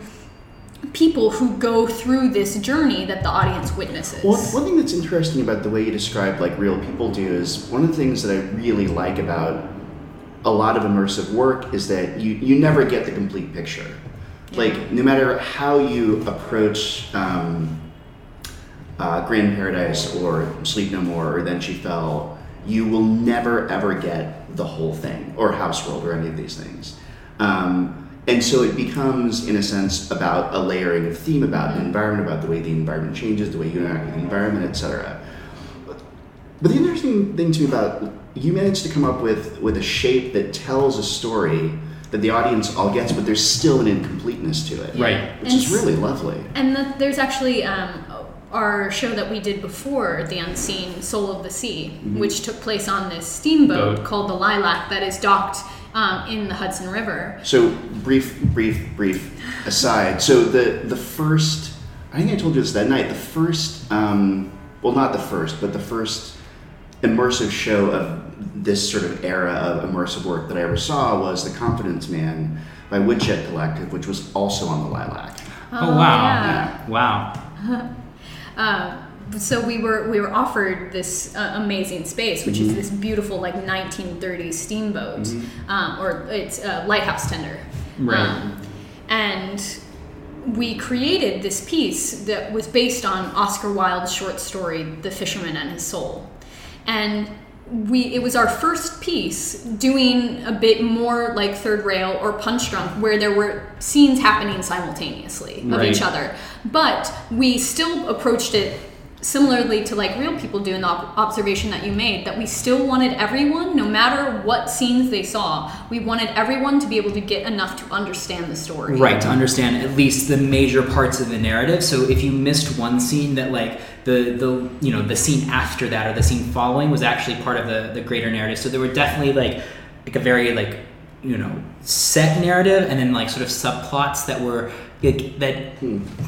D: people who go through this journey that the audience witnesses.
B: Well, one thing that's interesting about the way you describe like real people do is one of the things that I really like about a lot of immersive work is that you, you never get the complete picture. Like no matter how you approach um, uh, Grand Paradise or Sleep No More or Then She Fell, you will never ever get the whole thing or House World or any of these things. Um, and so it becomes, in a sense, about a layering of theme about the environment, about the way the environment changes, the way you interact with the environment, etc. But the interesting thing to me about you managed to come up with with a shape that tells a story that the audience all gets, but there's still an incompleteness to it,
C: Right.
B: Which
D: And
B: is really lovely.
D: And the, there's actually um, our show that we did before The Unseen Soul of the Sea, which took place on this steamboat
C: Boat.
D: called the Lilac that is docked um, in the Hudson River.
B: So brief, brief, brief aside. So the the first, I think I told you this that night. The first, um, well, not the first, but the first immersive show of this sort of era of immersive work that I ever saw was The Confidence Man by Woodshed Collective, which was also on the Lilac.
C: Oh, wow.
D: yeah.
C: Wow.
D: Uh, so we were we were offered this uh, amazing space, which
B: Mm-hmm.
D: is this beautiful like 1930s steamboat, um, or it's a lighthouse tender.
C: Right.
D: Um, and we created this piece that was based on Oscar Wilde's short story *The Fisherman and His Soul*, and we it was our first piece doing a bit more like third rail or Punchdrunk where there were scenes happening simultaneously of
C: Right.
D: each other but we still approached it similarly to like real people do in the ob- observation that you made that we still wanted everyone no matter what scenes they saw we wanted everyone to be able to get enough to understand the story
C: Right, to understand at least the major parts of the narrative. So if you missed one scene that like the the you know, the scene after that or the scene following was actually part of the, the greater narrative. So there were definitely like like a very like you know, set narrative and then like sort of subplots that were like, that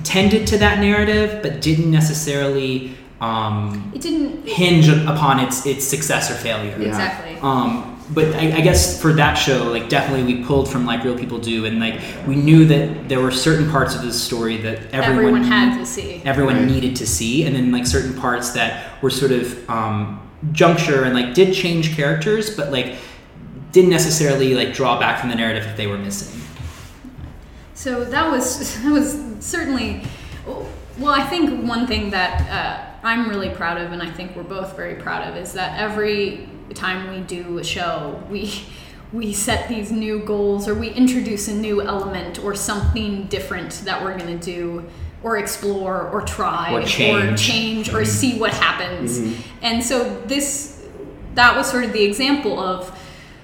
C: tended to that narrative but didn't necessarily um,
D: it didn't
C: hinge upon its its success or failure.
B: Yeah.
D: exactly
C: Um, but I, I guess for that show, like definitely we pulled from like real people do, and like we knew that there were certain parts of this story that everyone,
D: everyone had to see
C: everyone
B: Right.
C: needed to see, and then like certain parts that were sort of um, juncture and like did change characters, but like didn't necessarily like draw back from the narrative if they were missing.
D: So that was that was certainly well. I think one thing that uh, I'm really proud of, and I think we're both very proud of, is that every time we do a show, we we set these new goals or we introduce a new element or something different that we're going to do or explore or try
C: Or change.
D: change or see what happens. And so this that was sort of the example of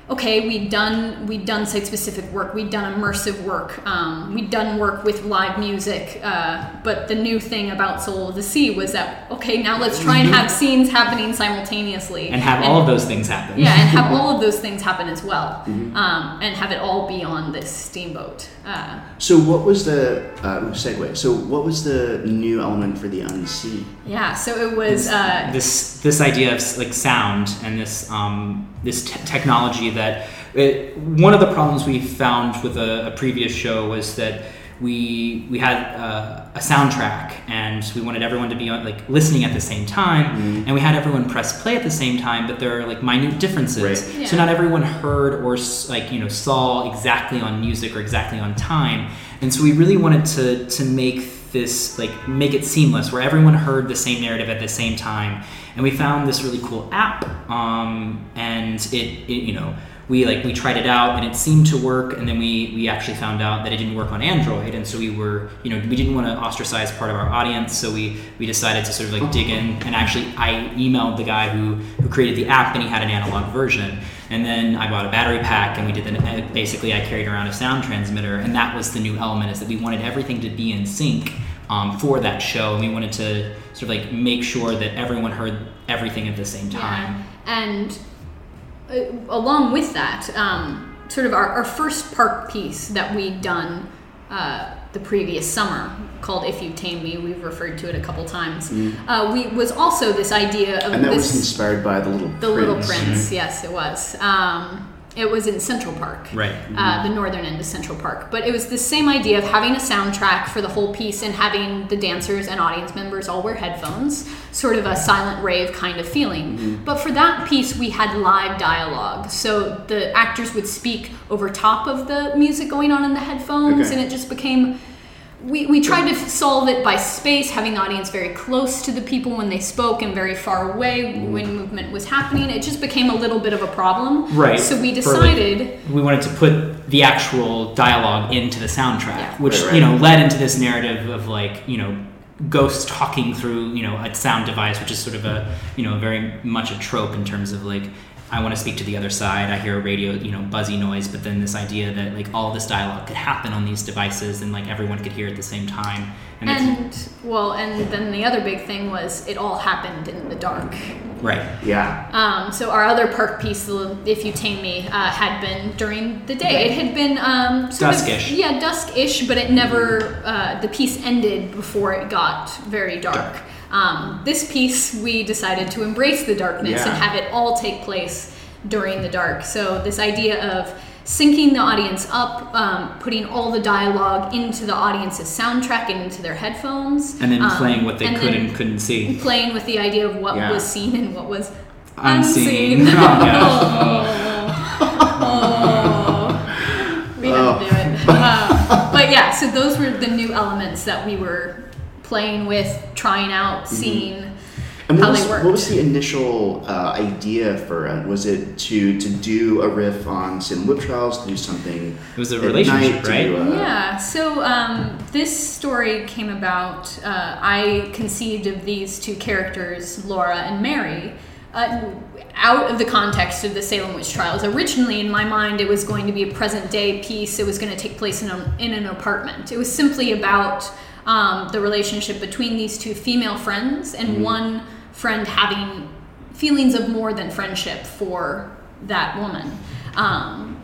D: okay, we'd done we'd done site specific work, we'd done immersive work, um, we'd done work with live music. Uh, but the new thing about Soul of the Sea was that okay, now let's try and have scenes happening simultaneously
C: and have all of those things happen.
D: yeah, and have all of those things happen as well, um, and have it all be on this steamboat. Uh,
B: So what was the uh, segue? So what was the new element for the unseen?
D: yeah, so it was. Uh,
C: this this idea of like sound and this um, this te- technology that it, one of the problems we found with a, a previous show was that we we had uh, a soundtrack and we wanted everyone to be on, like listening at the same time and we had everyone press play at the same time but there are like minute differences.
B: Right.
C: so not everyone heard or like you know saw exactly on music or exactly on time. And so we really wanted to to make this like make it seamless where everyone heard the same narrative at the same time. And we found this really cool app um, and it, it you know we like we tried it out and it seemed to work and then we we actually found out that it didn't work on android and so we were you know we didn't want to ostracize part of our audience so we we decided to sort of like dig in and actually i emailed the guy who who created the app and he had an analog version and then i bought a battery pack and we did the basically i carried around a sound transmitter and that was the new element is that we wanted everything to be in sync um, for that show and we wanted to sort of like make sure that everyone heard everything at the same time
D: Yeah. And along with that, um, sort of our, our first park piece that we'd done uh, the previous summer called "If You Tame Me," we've referred to it a couple times. Uh, we was also this idea of.
B: And that
D: this
B: was inspired by the Little
D: the Little
B: Prince.
D: Prince. Yes, it was. Um, it was in Central Park,
C: Right.
D: Uh, the northern end of Central Park. But it was the same idea of having a soundtrack for the whole piece and having the dancers and audience members all wear headphones, sort of a silent rave kind of feeling. But for that piece, we had live dialogue, so the actors would speak over top of the music going on in the headphones,
B: Okay.
D: and it just became we, we tried to solve it by space, having the audience very close to the people when they spoke and very far away when mm. movement was happening. It just became a little bit of a problem.
C: Right.
D: So we
C: For, like,
D: decided.
C: we wanted to put the actual dialogue into the soundtrack,
D: Yeah.
C: which
B: Right, right.
C: you know led into this narrative of like you know ghosts talking through you know a sound device, which is sort of a you know very much a trope in terms of like I want to speak to the other side. I hear a radio you know buzzy noise, but then this idea that like all this dialogue could happen on these devices and like everyone could hear at the same time. And,
D: And well, and then the other big thing was it all happened in the dark.
C: right,
B: Yeah.
D: Um, so our other park piece, "If You Tame Me," uh, had been during the day. It had been um, sort
C: Duskish.
D: Of, yeah, dusk-ish, but it never. Uh, the piece ended before it got very dark. Um, this piece, we decided to embrace the darkness and have it all take place during the dark. So this idea of syncing the audience up, um, putting all the dialogue into the audience's soundtrack and into their headphones,
C: and then
D: um,
C: playing what they
D: and
C: could and couldn't see.
D: playing with the idea of what
B: Yeah.
D: was seen and what was
C: Unseen.
D: unseen.
C: Oh, gosh.
D: Oh. We had to do it. Uh, but yeah, so those were the new elements that we were playing with, trying out, seeing
B: And
D: how
B: what
D: they
B: was,
D: worked.
B: what was the initial uh, idea for it? Was it to to do a riff on Salem Witch Trials, to do something?
C: It was a
B: at
C: relationship,
B: night,
C: right?
B: do a-
D: Yeah, so um, this story came about. Uh, I conceived of these two characters, Laura and Mary, uh, out of the context of the Salem witch trials. Originally, in my mind, it was going to be a present day piece. It was going to take place in, a, in an apartment. It was simply about um, the relationship between these two female friends and one friend having feelings of more than friendship for that woman. Um,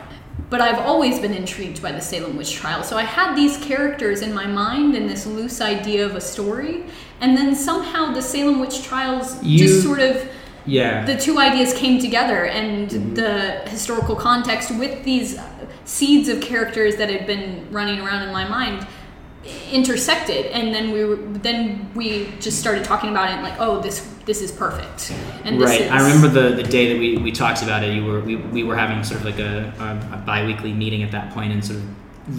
D: but I've always been intrigued by the Salem witch trial. So I had these characters in my mind and this loose idea of a story, and then somehow the Salem witch trials
C: You-
D: just sort of
C: Yeah.
D: the two ideas came together and
C: Mm-hmm.
D: the historical context with these seeds of characters that had been running around in my mind intersected and then we were then we just started talking about it and like oh this this is perfect and
C: right.
D: is
C: I remember the, the day that we, we talked about it. You were we, we were having sort of like a, a, a biweekly meeting at that point and sort of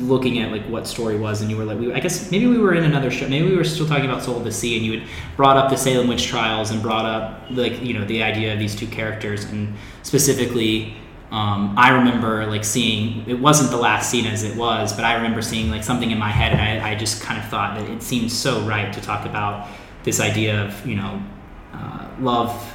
C: looking at like what story was and you were like we, I guess maybe we were in another show maybe we were still talking about Soul of the Sea and you had brought up the Salem witch trials and brought up like you know the idea of these two characters and specifically um, I remember like seeing it wasn't the last scene as it was, but I remember seeing like something in my head, and I, I just kind of thought that it seemed so right to talk about this idea of you know uh, love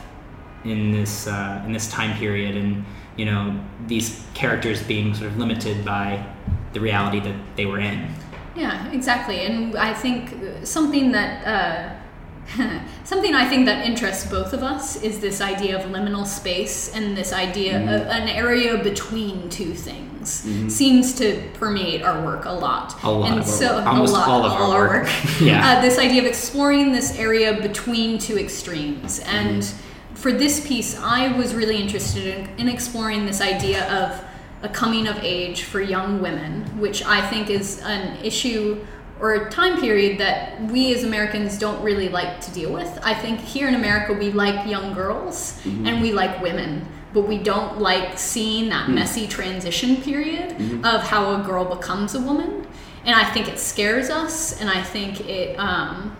C: in this uh, in this time period, and you know these characters being sort of limited by the reality that they were in.
D: Yeah, exactly. And I think something that uh, something I think that interests both of us is this idea of liminal space and this idea
B: Mm-hmm.
D: of an area between two things seems to permeate our work a lot.
C: A lot
D: and
C: of our
D: so
C: work. Almost
D: a lot,
C: all of our work. Yeah.
D: Uh, this idea of exploring this area between two extremes and.
C: Mm-hmm.
D: For this piece, I was really interested in, in exploring this idea of a coming of age for young women, which I think is an issue or a time period that we as Americans don't really like to deal with. I think here in America we like young girls mm-hmm. and we like women, but we don't like seeing that mm. messy transition period mm-hmm. of how a girl becomes a woman. And I think it scares us, and I think it. Um,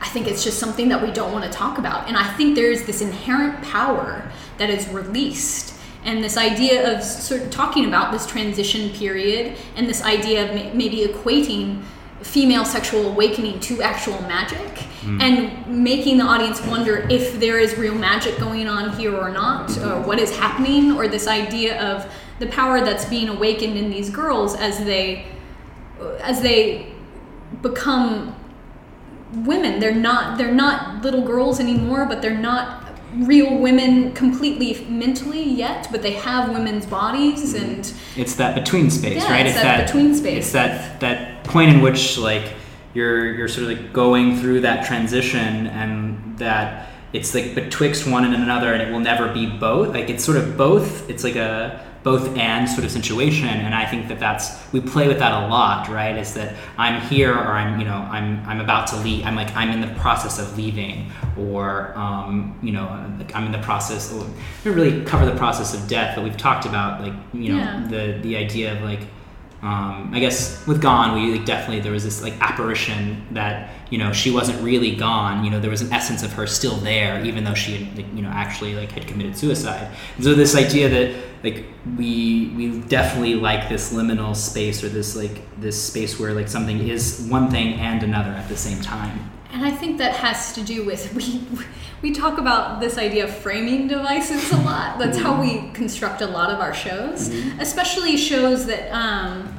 D: I think it's just something that we don't want to talk about. And I think there's this inherent power that is released. And this idea of sort of talking about this transition period and this idea of maybe equating female sexual awakening to actual magic hmm. and making the audience wonder if there is real magic going on here or not, or hmm. what is happening, or this idea of the power that's being awakened in these girls as they as they become women. They're not they're not little girls anymore but they're not real women completely mentally yet but they have women's bodies mm-hmm. and
C: It's that between space,
D: Yeah,
C: right?
D: it's that between space.
C: It's that that point in which like you're you're sort of like going through that transition and that it's like betwixt one and another and it will never be both. Like it's sort of both. It's like a both and sort of situation and I think that that's we play with that a lot, right? Is that I'm here or I'm you know I'm I'm about to leave. I'm like I'm in the process of leaving or um, you know like I'm in the process. We don't really cover the process of death, but we've talked about like you know
D: Yeah.
C: the the idea of like um, I guess with Gone, we like, definitely there was this like apparition that you know she wasn't really gone. You know there was an essence of her still there, even though she had like, you know actually like had committed suicide. And so this idea that like we we definitely like this liminal space or this like this space where like something is one thing and another at the same time.
D: And i think that has to do with we we talk about this idea of framing devices a lot. That's how we construct a lot of our shows especially shows that um,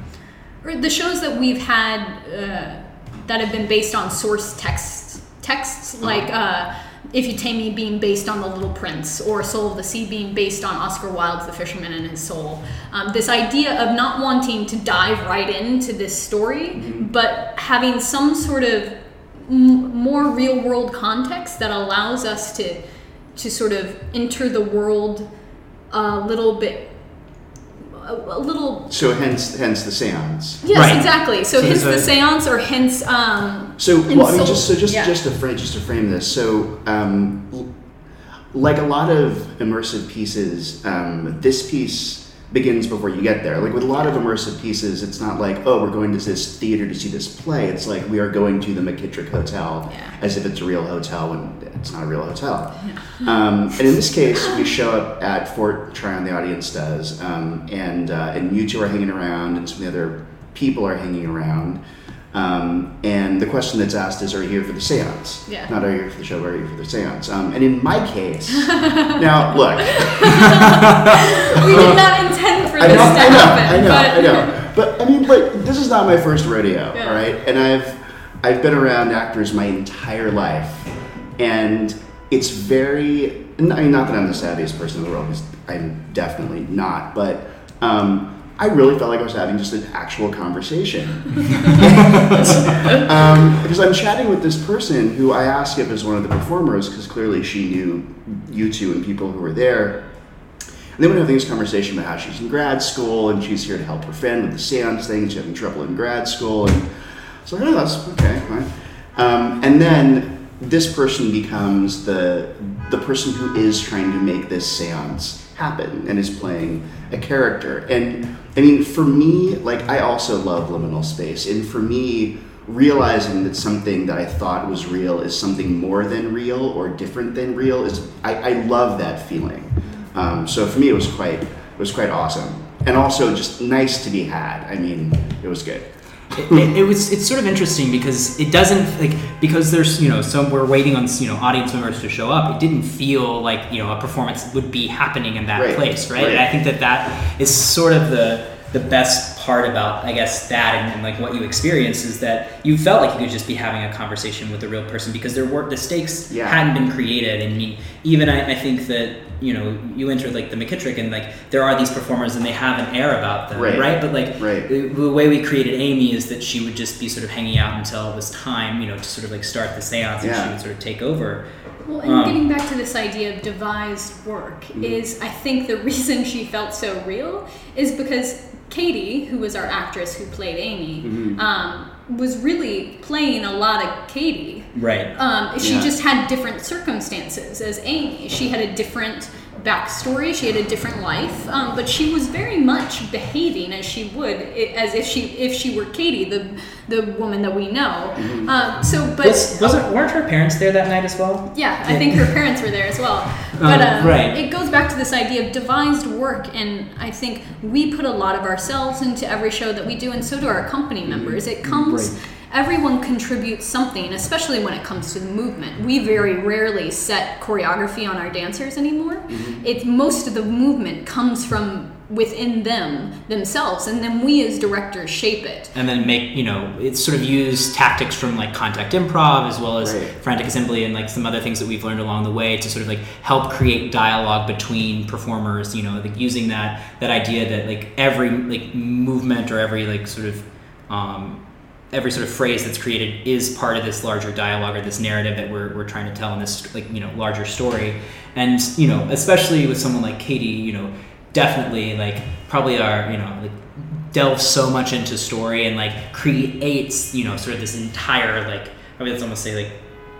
D: or the shows that we've had uh, that have been based on source texts texts like uh, if you tame me being based on the little prince or soul of the sea being based on oscar wilde's the fisherman and his soul. Um, this idea of not wanting to dive right into this story but having some sort of m- more real world context that allows us to to sort of enter the world a little bit a, a little
B: So hence, hence the seance.
D: yes
C: Right.
D: exactly so,
C: So
D: hence the
C: a-
D: seance or hence um
B: So, well, I mean, just so just
D: yeah.
B: just to frame just to frame this. So, um, like a lot of immersive pieces, um, this piece begins before you get there. Like with a lot of immersive pieces, it's not like oh, we're going to this theater to see this play. It's like we are going to the McKittrick Hotel
D: Yeah.
B: as if it's a real hotel when it's not a real hotel. Um, and in this case, we show up at Fort Tryon, the audience does, um, and uh, and you two are hanging around, and some of the other people are hanging around. Um, and the question that's asked is, are you here for the seance?
D: Yeah.
B: Not are you here for the show, are you here for the seance? Um, and in my case, now look,
D: we did not intend for
B: I
D: this
B: know,
D: to
B: I know,
D: happen
B: I know,
D: but
B: I know. But I mean, like, this is not my first rodeo,
D: Yeah.
B: all right? And I've I've been around actors my entire life, and it's very. I mean, not that I'm the savviest person in the world, because I'm definitely not. But um, I really felt like I was having just an actual conversation. um, because I'm chatting with this person who I asked if was one of the performers, because clearly she knew you two and people who were there. And then we're having this conversation about how she's in grad school and she's here to help her friend with the seance thing. and She's having trouble in grad school, and so, like, oh, that's okay, fine. Um, and then this person becomes the the person who is trying to make this seance happen and is playing a character. And I mean, for me, like I also love liminal space, and for me, realizing that something that I thought was real is something more than real or different than real is I, I love that feeling. Um, so for me, it was quite it was quite awesome, and also just nice to be had. I mean, it was good.
C: It, it, it was it's sort of interesting because it doesn't like because there's you know some we're waiting on you know audience members to show up it didn't feel like you know a performance would be happening in that
B: Right,
C: place right?
B: right.
C: and i think that that is sort of the the best part about i guess that and, and like what you experience is that you felt like you could just be having a conversation with a real person because there were the stakes
B: Yeah.
C: hadn't been created and even I, I think that you know you enter like the mckittrick and like there are these performers and they have an air about them
B: Right.
C: right but like
B: Right.
C: the, the way we created Amy is that she would just be sort of hanging out until it was time, you know, to sort of like start the seance and she would sort of take over.
D: Well, and
C: Um,
D: getting back to this idea of devised work is, I think, the reason she felt so real is because Katie, who was our actress who played Amy, um, was really playing a lot of Katie.
C: Right.
D: Um, she
B: Yeah.
D: just had different circumstances as Amy. She had a different backstory. She had a different life, um, but she was very much behaving as she would, as if she if she were Katie, the the woman that we know. Um, so, but
C: was, wasn't weren't her parents there that night as well?
D: yeah, I think her parents were there as well. But
C: Um,
D: uh,
C: right.
D: it goes back to this idea of devised work, and I think we put a lot of ourselves into every show that we do, and so do our company members. It comes.
A: Right.
D: Everyone contributes something, especially when it comes to the movement. We very rarely set choreography on our dancers anymore. It's most of the movement comes from within them themselves, and then we as directors shape it.
C: And then make you know it's sort of use tactics from like contact improv as well as
B: Right.
C: frantic assembly and like some other things that we've learned along the way to sort of like help create dialogue between performers. You know, like using that that idea that like every like movement or every like sort of um, every sort of phrase that's created is part of this larger dialogue or this narrative that we're, we're trying to tell in this like you know larger story. And you know especially with someone like katie you know definitely like probably our you know like delves so much into story and like creates you know sort of this entire like i mean let's almost say like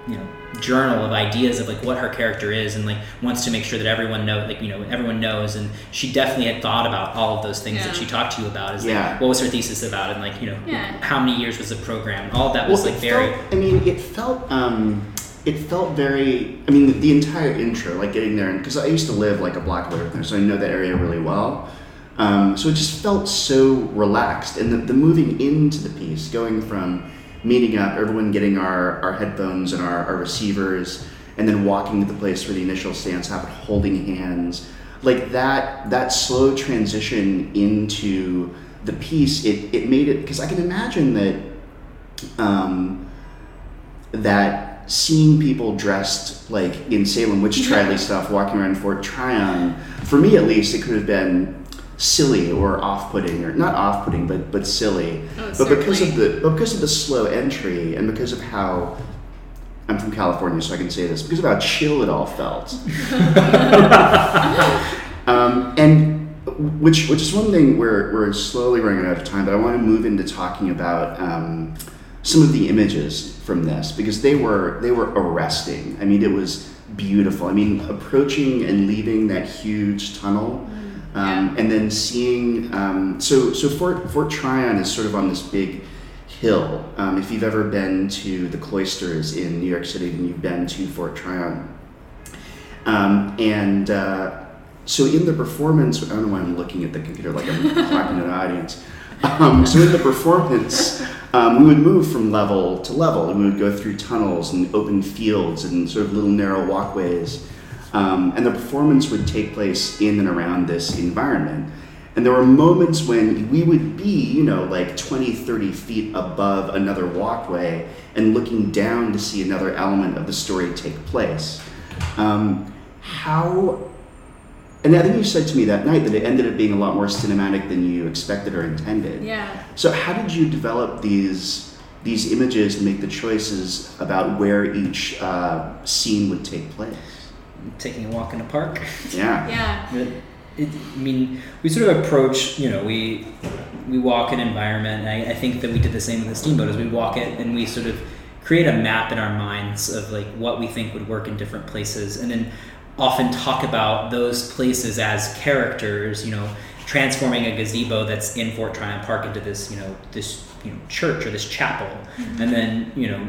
C: you know journal of ideas of like what her character is and like wants to make sure that everyone know like you know everyone knows and she definitely had thought about all of those things that she talked to you about is
B: Yeah.
C: like what was her thesis about and like you know
D: Yeah.
C: how many years was the program all of that was
B: Well,
C: like very
B: Felt, I mean, it felt. Um, it felt very. I mean, the entire intro, like getting there, and because I used to live like a block away from there, so I know that area really well. Um, so it just felt so relaxed, and the, the moving into the piece, going from meeting up, everyone getting our, our headphones and our, our receivers, and then walking to the place where the initial stance happened, holding hands, like that that slow transition into the piece, it, it made it because I can imagine that um, that seeing people dressed like in Salem witch trial stuff walking around Fort Tryon, for me at least, it could have been silly or off-putting or not off-putting but but silly
D: Oh,
B: but because of the but because of the slow entry and because of how I'm from California so I can say this because of how chill it all felt um, and which which is one thing we're, we're slowly running out of time, but I want to move into talking about um, some of the images from this because they were they were arresting. I mean, it was beautiful. I mean, approaching and leaving that huge tunnel. Um, and then seeing um, so so Fort Fort Tryon is sort of on this big hill. Um, if you've ever been to the cloisters in New York City, then you've been to Fort Tryon. Um, and uh, so in the performance, I don't know why I'm looking at the computer like I'm talking to an audience. Um, so in the performance, um, we would move from level to level, and we would go through tunnels and open fields and sort of little narrow walkways. Um, and the performance would take place in and around this environment. And there were moments when we would be, you know, like 20, 30 feet above another walkway and looking down to see another element of the story take place. Um, how, and I think you said to me that night that it ended up being a lot more cinematic than you expected or intended.
D: Yeah.
B: So how did you develop these these images and make the choices about where each uh, scene would take place?
C: Taking a walk in a park
B: Yeah.
D: Yeah.
C: But it, I mean, we sort of approach, you know, we we walk an environment, and I, I think that we did the same with the steamboat. As we walk it, and we sort of create a map in our minds of like what we think would work in different places, and then often talk about those places as characters. You know, transforming a gazebo that's in Fort Tryon Park into this, you know, this you know church or this chapel, mm-hmm. and then you know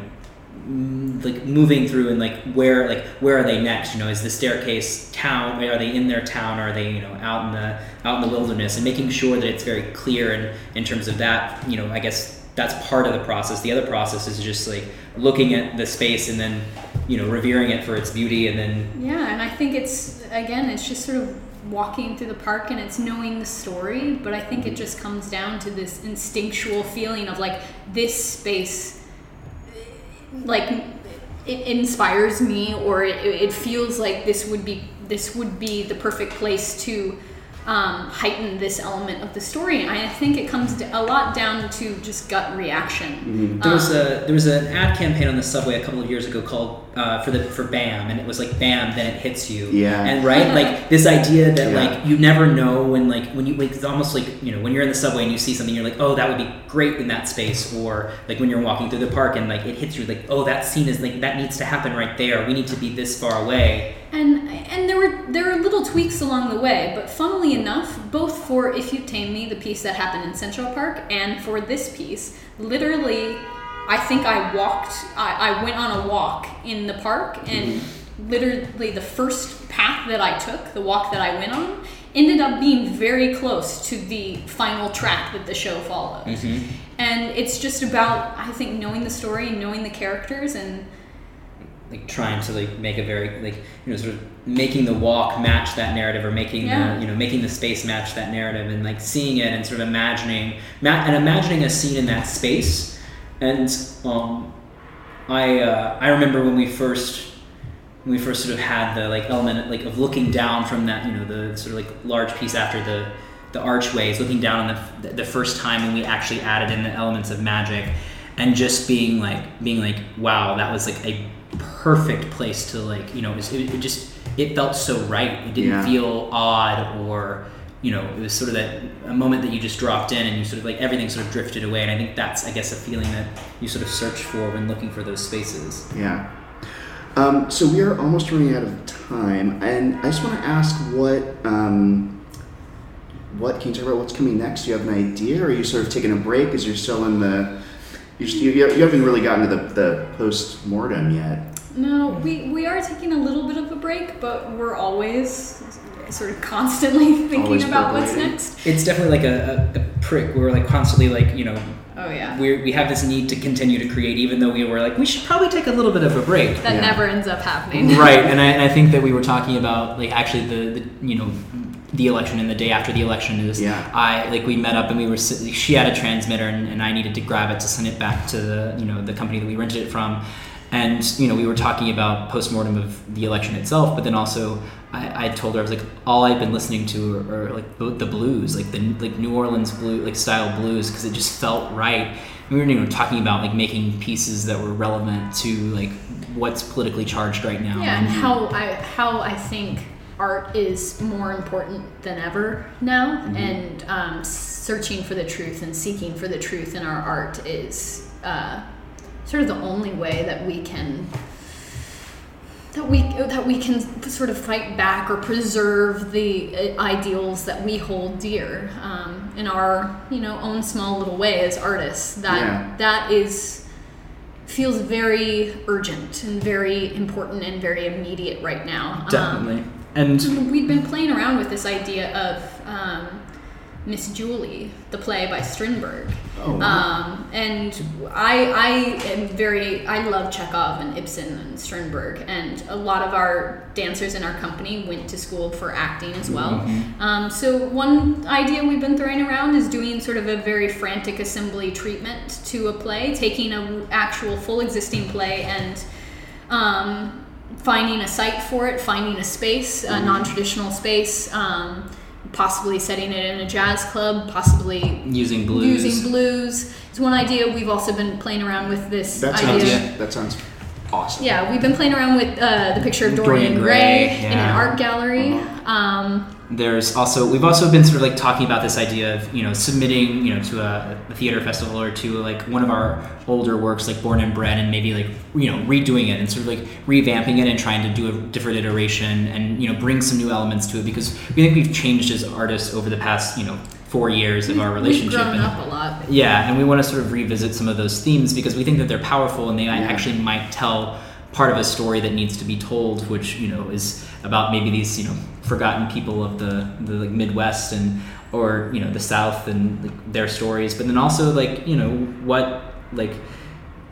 C: Mm, like moving through and like where like where are they next? You know is the staircase town are they in their town? Are they you know out in the out in the wilderness? And making sure that it's very clear and in terms of that you know i guess that's part of the process. The other process is just like looking at the space and then you know revering it for its beauty and then
D: Yeah, and I think it's again, it's just sort of walking through the park and it's knowing the story, but I think it mm-hmm. just comes down to this instinctual feeling of like this space like it inspires me or it, it feels like this would be this would be the perfect place to um, heighten this element of the story. And I think it comes a lot down to just gut reaction.
C: There was
D: Um,
C: a there was an ad campaign on the subway a couple of years ago called uh, for the for BAM, and it was like BAM, then it hits you.
B: Yeah.
C: And right, like this idea that
B: Yeah.
C: like you never know when like when you like it's almost like you know when you're in the subway and you see something, you're like, oh, that would be great in that space, or like when you're walking through the park and like it hits you, like, oh, that scene is like that needs to happen right there. We need to be this far away.
D: And and there were there were little tweaks along the way, but funnily enough, both for If You Tame Me, the piece that happened in Central Park, and for this piece, literally, I think I walked, I, I went on a walk in the park, and mm-hmm. literally the first path that I took, the walk that I went on, ended up being very close to the final track that the show follows. Mm-hmm. And it's just about, I think, knowing the story and knowing the characters and
C: like trying to like make a very like you know sort of making the walk match that narrative or making
D: Yeah.
C: the you know making the space match that narrative and like seeing it and sort of imagining ma- and imagining a scene in that space and um I uh, I remember when we first when we first sort of had the like element like of looking down from that you know the sort of like large piece after the the archways looking down on the the first time when we actually added in the elements of magic and just being like being like wow that was like a perfect place to like you know it, was- it, it just it felt so right it didn't
B: Yeah.
C: feel odd or you know it was sort of that a moment that you just dropped in and you sort of like everything sort of drifted away and i think that's i guess a feeling that you sort of search for when looking for those spaces
B: Yeah. Um, so we are almost running out of time, and I just want to ask what um, what can you talk about what's coming next? Do you have an idea, or are you sort of taking a break? Is you're still in the you're, you, you haven't really gotten to the, the post mortem yet.
D: No, we, we are taking a little bit of a break, but we're always sort of constantly thinking
B: Always
D: about what's next.
C: it's definitely like a, a, a prick we're like constantly like you know
D: Oh yeah,
C: we we have this need to continue to create even though we were like we should probably take a little bit of a break
D: that
B: Yeah.
D: never ends up happening.
C: right and I, and I think that we were talking about like actually the, the you know the election and the day after the election is
B: Yeah.
C: I like we met up and we were she had a transmitter and, and I needed to grab it to send it back to the you know the company that we rented it from and you know we were talking about postmortem of the election itself but then also I, I told her I was like all I've been listening to are, are like the, the blues like the like New Orleans blue like style blues because it just felt right. We were you know talking about like making pieces that were relevant to like what's politically charged right now.
D: Yeah, and how I how I think art is more important than ever now, and um, searching for the truth and seeking for the truth in our art is uh, sort of the only way that we can that we that we can sort of fight back or preserve the uh, ideals that we hold dear um, in our you know own small little way as artists. That
B: Yeah.
D: that is feels very urgent and very important and very immediate right now. Um,
C: definitely and
D: we've been playing around with this idea of um, Miss Julie, the play by Strindberg.
B: Oh, wow.
D: Um, and I, I am very, I love Chekhov and Ibsen and Strindberg, and a lot of our dancers in our company went to school for acting as well. Um, so one idea we've been throwing around is doing sort of a very frantic assembly treatment to a play, taking a actual full existing play and um, finding a site for it, finding a space, a non-traditional space, um, possibly setting it in a jazz club, possibly
C: using blues
D: using blues. It's one idea. We've also been playing around with this
B: That sounds
D: idea.
B: that sounds awesome.
D: Yeah, we've been playing around with uh, the picture of
C: Dorian
D: Dorian,
C: Gray,
D: Gray, in an art gallery.
B: Uh-huh.
D: Um,
C: there's also we've also been sort of like talking about this idea of you know submitting you know to a, a theater festival or to like one of our older works like born and bred and maybe like you know redoing it and sort of like revamping it and trying to do a different iteration and you know bring some new elements to it because we think we've changed as artists over the past you know four years of our relationship.
D: We've grown
C: and-
D: up a lot.
C: yeah, and we want to sort of revisit some of those themes because we think that they're powerful and they
B: Yeah.
C: actually might tell part of a story that needs to be told, which you know is about maybe these you know forgotten people of the the like, Midwest and or you know the South and like, their stories, but then also like you know what like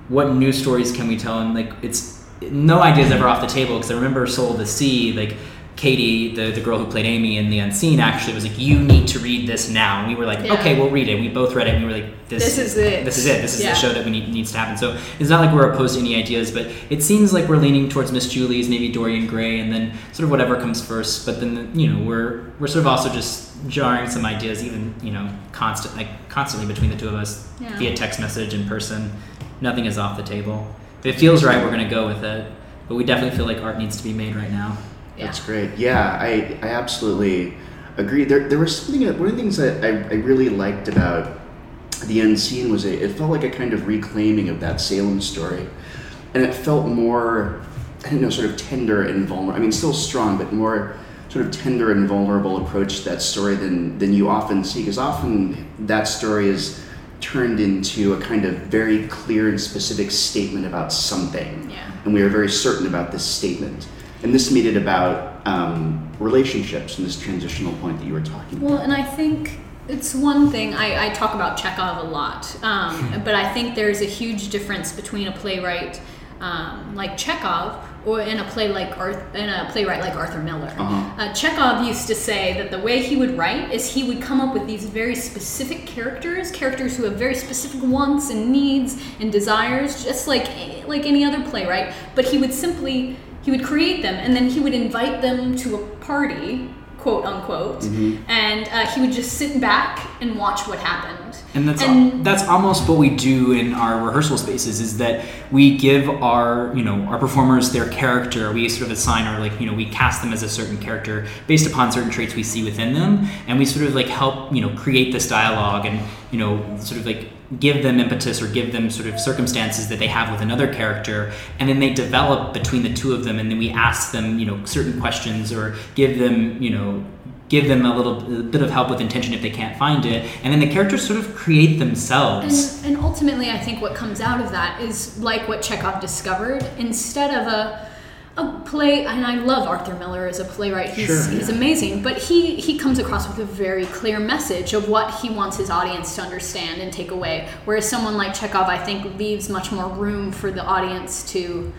C: what new stories can we tell and like it's no idea is ever off the table because I remember Soul of the Sea like Katie the, the girl who played Amy in The Unseen actually was like you need to read this now. And we were like
D: Yeah.
C: okay we'll read it. We both read it and we were like this,
D: This is it.
C: this is it. This is
D: Yeah.
C: the show that we need needs to happen. So it's not like we're opposed to any ideas but it seems like we're leaning towards Miss Julie's maybe Dorian Gray and then sort of whatever comes first. But then you know we're we're sort of also just jarring some ideas even you know constant like constantly between the two of us
D: Yeah.
C: via text message in person. Nothing is off the table. If it feels right we're going to go with it. But we definitely feel like art needs to be made right now
D: Yeah.
B: That's great. Yeah, I, I absolutely agree. There, there was something, uh, one of the things that I, I really liked about The Unseen was it, it felt like a kind of reclaiming of that Salem story. And it felt more, I don't know, sort of tender and vulnerable. I mean, still strong, but more sort of tender and vulnerable approach to that story than, than you often see. Because often that story is turned into a kind of very clear and specific statement about something
D: Yeah.
B: and we are very certain about this statement. And this made it about um, relationships and this transitional point that you were talking about.
D: Well, and I think it's one thing I, I talk about Chekhov a lot, um, but I think there's a huge difference between a playwright um, like Chekhov or in a play like Arth- in a playwright like Arthur Miller.
B: Uh-huh.
D: Uh, Chekhov used to say that the way he would write is he would come up with these very specific characters, characters who have very specific wants and needs and desires, just like like any other playwright. But he would simply he would create them and then he would invite them to a party, quote unquote, and uh, he would just sit back and watch what happened.
C: and that's
D: And-
C: that's almost what we do in our rehearsal spaces is that we give our you know our performers their character we sort of assign our like you know we cast them as a certain character based upon certain traits we see within them and we sort of like help you know create this dialogue and you know sort of like give them impetus or give them sort of circumstances that they have with another character and then they develop between the two of them and then we ask them you know certain questions or give them you know give them a little a bit of help with intention if they can't find it and then the characters sort of create themselves
D: And, and ultimately, I think what comes out of that is like what Chekhov discovered. Instead of a a play, and I love Arthur Miller as a playwright. He's,
B: Sure,
D: he's amazing, but he he comes across with a very clear message of what he wants his audience to understand and take away. Whereas someone like Chekhov, I think, leaves much more room for the audience to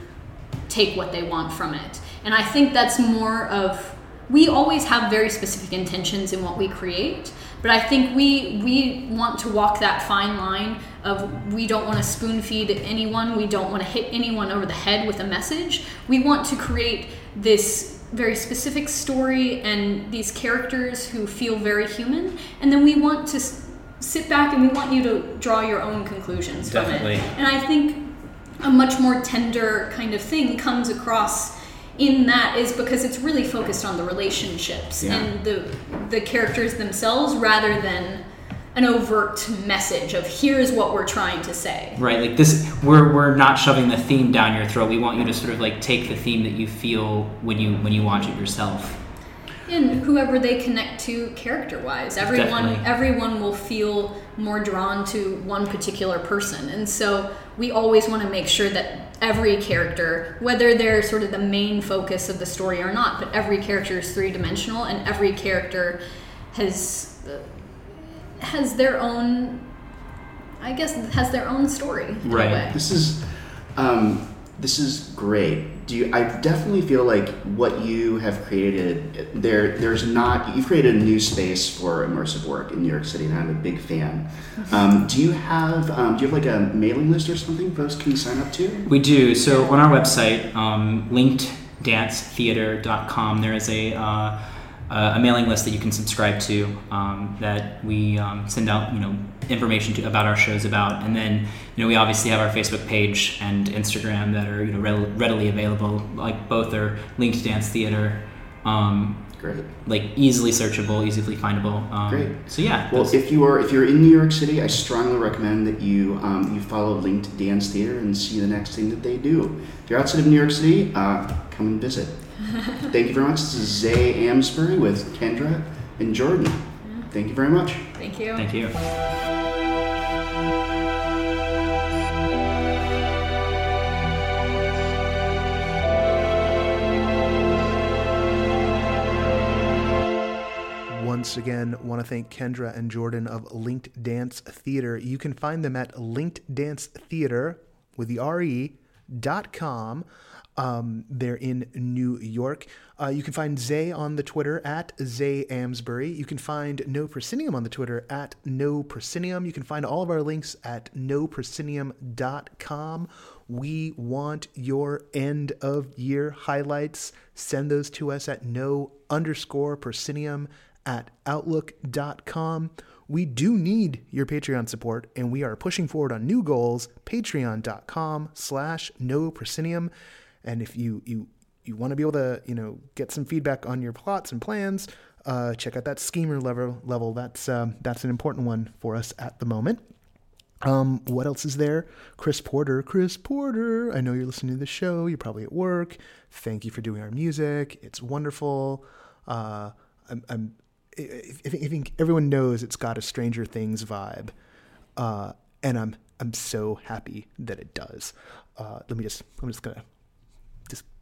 D: take what they want from it. And I think that's more of we always have very specific intentions in what we create, but I think we we want to walk that fine line of we don't want to spoon feed anyone, we don't want to hit anyone over the head with a message. We want to create this very specific story and these characters who feel very human, and then we want to sit back and we want you to draw your own conclusions
C: Definitely.
D: from it. And I think a much more tender kind of thing comes across in that is because it's really focused on the relationships
B: Yeah.
D: and the the characters themselves rather than an overt message of here's what we're trying to say.
C: right like this we're, we're not shoving the theme down your throat we want you to sort of like take the theme that you feel when you when you watch it yourself
D: And whoever they connect to character wise. Everyone
C: Definitely.
D: everyone will feel more drawn to one particular person. And so we always want to make sure that every character, whether they're sort of the main focus of the story or not, but every character is three dimensional and every character has uh, has their own I guess has their own story in
C: Right.
D: a way.
B: This is, um, this is great. Do you? I definitely feel like what you have created there. There's not. You've created a new space for immersive work in New York City, and I'm a big fan. Um, do you have? Um, do you have like a mailing list or something folks can sign up to?
C: We do. So on our website, um, linkeddancetheatre.com, there is a, uh, a mailing list that you can subscribe to um, that we um, send out, you know, information to about our shows about, and then you know we obviously have our Facebook page and Instagram that are you know readily, readily available. Like both are linked dance theater. Um,
B: Great.
C: like easily searchable, easily findable. Um,
B: Great.
C: So yeah,
B: Well,
C: those-
B: if you are if you're in New York City, I strongly recommend that you um, you follow Linked Dance Theatre and see the next thing that they do. If you're outside of New York City, uh, come and visit. Thank you very much. This is Zay Amsbury with Kendra and Jordan. Thank you very much.
D: Thank you.
C: Thank you.
A: Once again, want to thank Kendra and Jordan of Linked Dance Theatre. You can find them at Linked Dance Theatre with the RE dot com. Um, they're in New York. Uh, you can find Zay on the Twitter at Zay Amsbury. You can find No Proscenium on the Twitter at No Proscenium. You can find all of our links at noproscenium.com. We want your end of year highlights. Send those to us at no underscore proscenium at outlook.com. We do need your Patreon support, and we are pushing forward on new goals. Patreon.com slash no proscenium. And if you you you want to be able to you know get some feedback on your plots and plans, uh, check out that schemer level. Level that's um, that's an important one for us at the moment. Um, what else is there? Chris Porter. Chris Porter. I know you're listening to the show. You're probably at work. Thank you for doing our music. It's wonderful. Uh, I'm, I'm I think, everyone knows it's got a Stranger Things vibe, uh, and I'm I'm so happy that it does. Uh, let me just I'm just gonna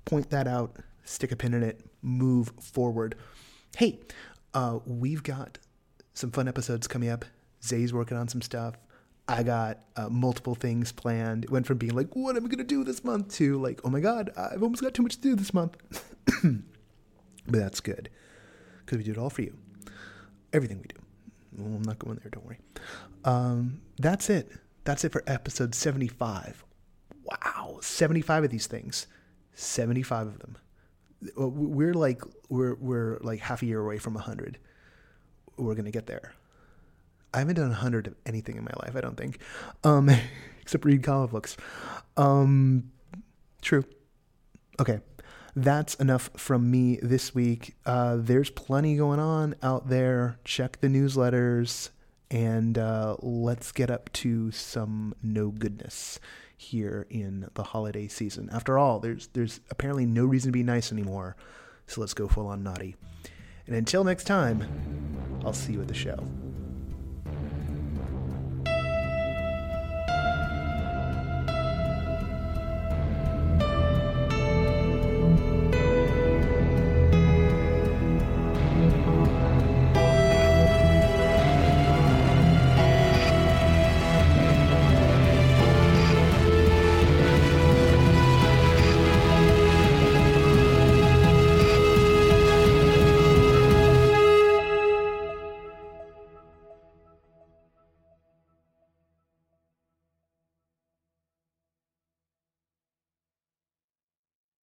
A: point that out, stick a pin in it, move forward. Hey, uh, we've got some fun episodes coming up. Zay's working on some stuff. I got uh, multiple things planned. It went from being like, what am I going to do this month to like, oh my God, I've almost got too much to do this month. but that's good because we do it all for you. Everything we do. Well, I'm not going there, don't worry. Um, that's it. That's it for episode 75. Wow, 75 of these things. 75 of them. We're like we're we're like half a year away from 100. We're to get there. I haven't done 100 of anything in my life, I don't think. Um, except read comic books. Um, true. Okay. That's enough from me this week. Uh, there's plenty going on out there. Check the newsletters and uh, let's get up to some no goodness here in the holiday season. After all, there's there's apparently no reason to be nice anymore. So let's go full on naughty. And until next time, I'll see you at the show.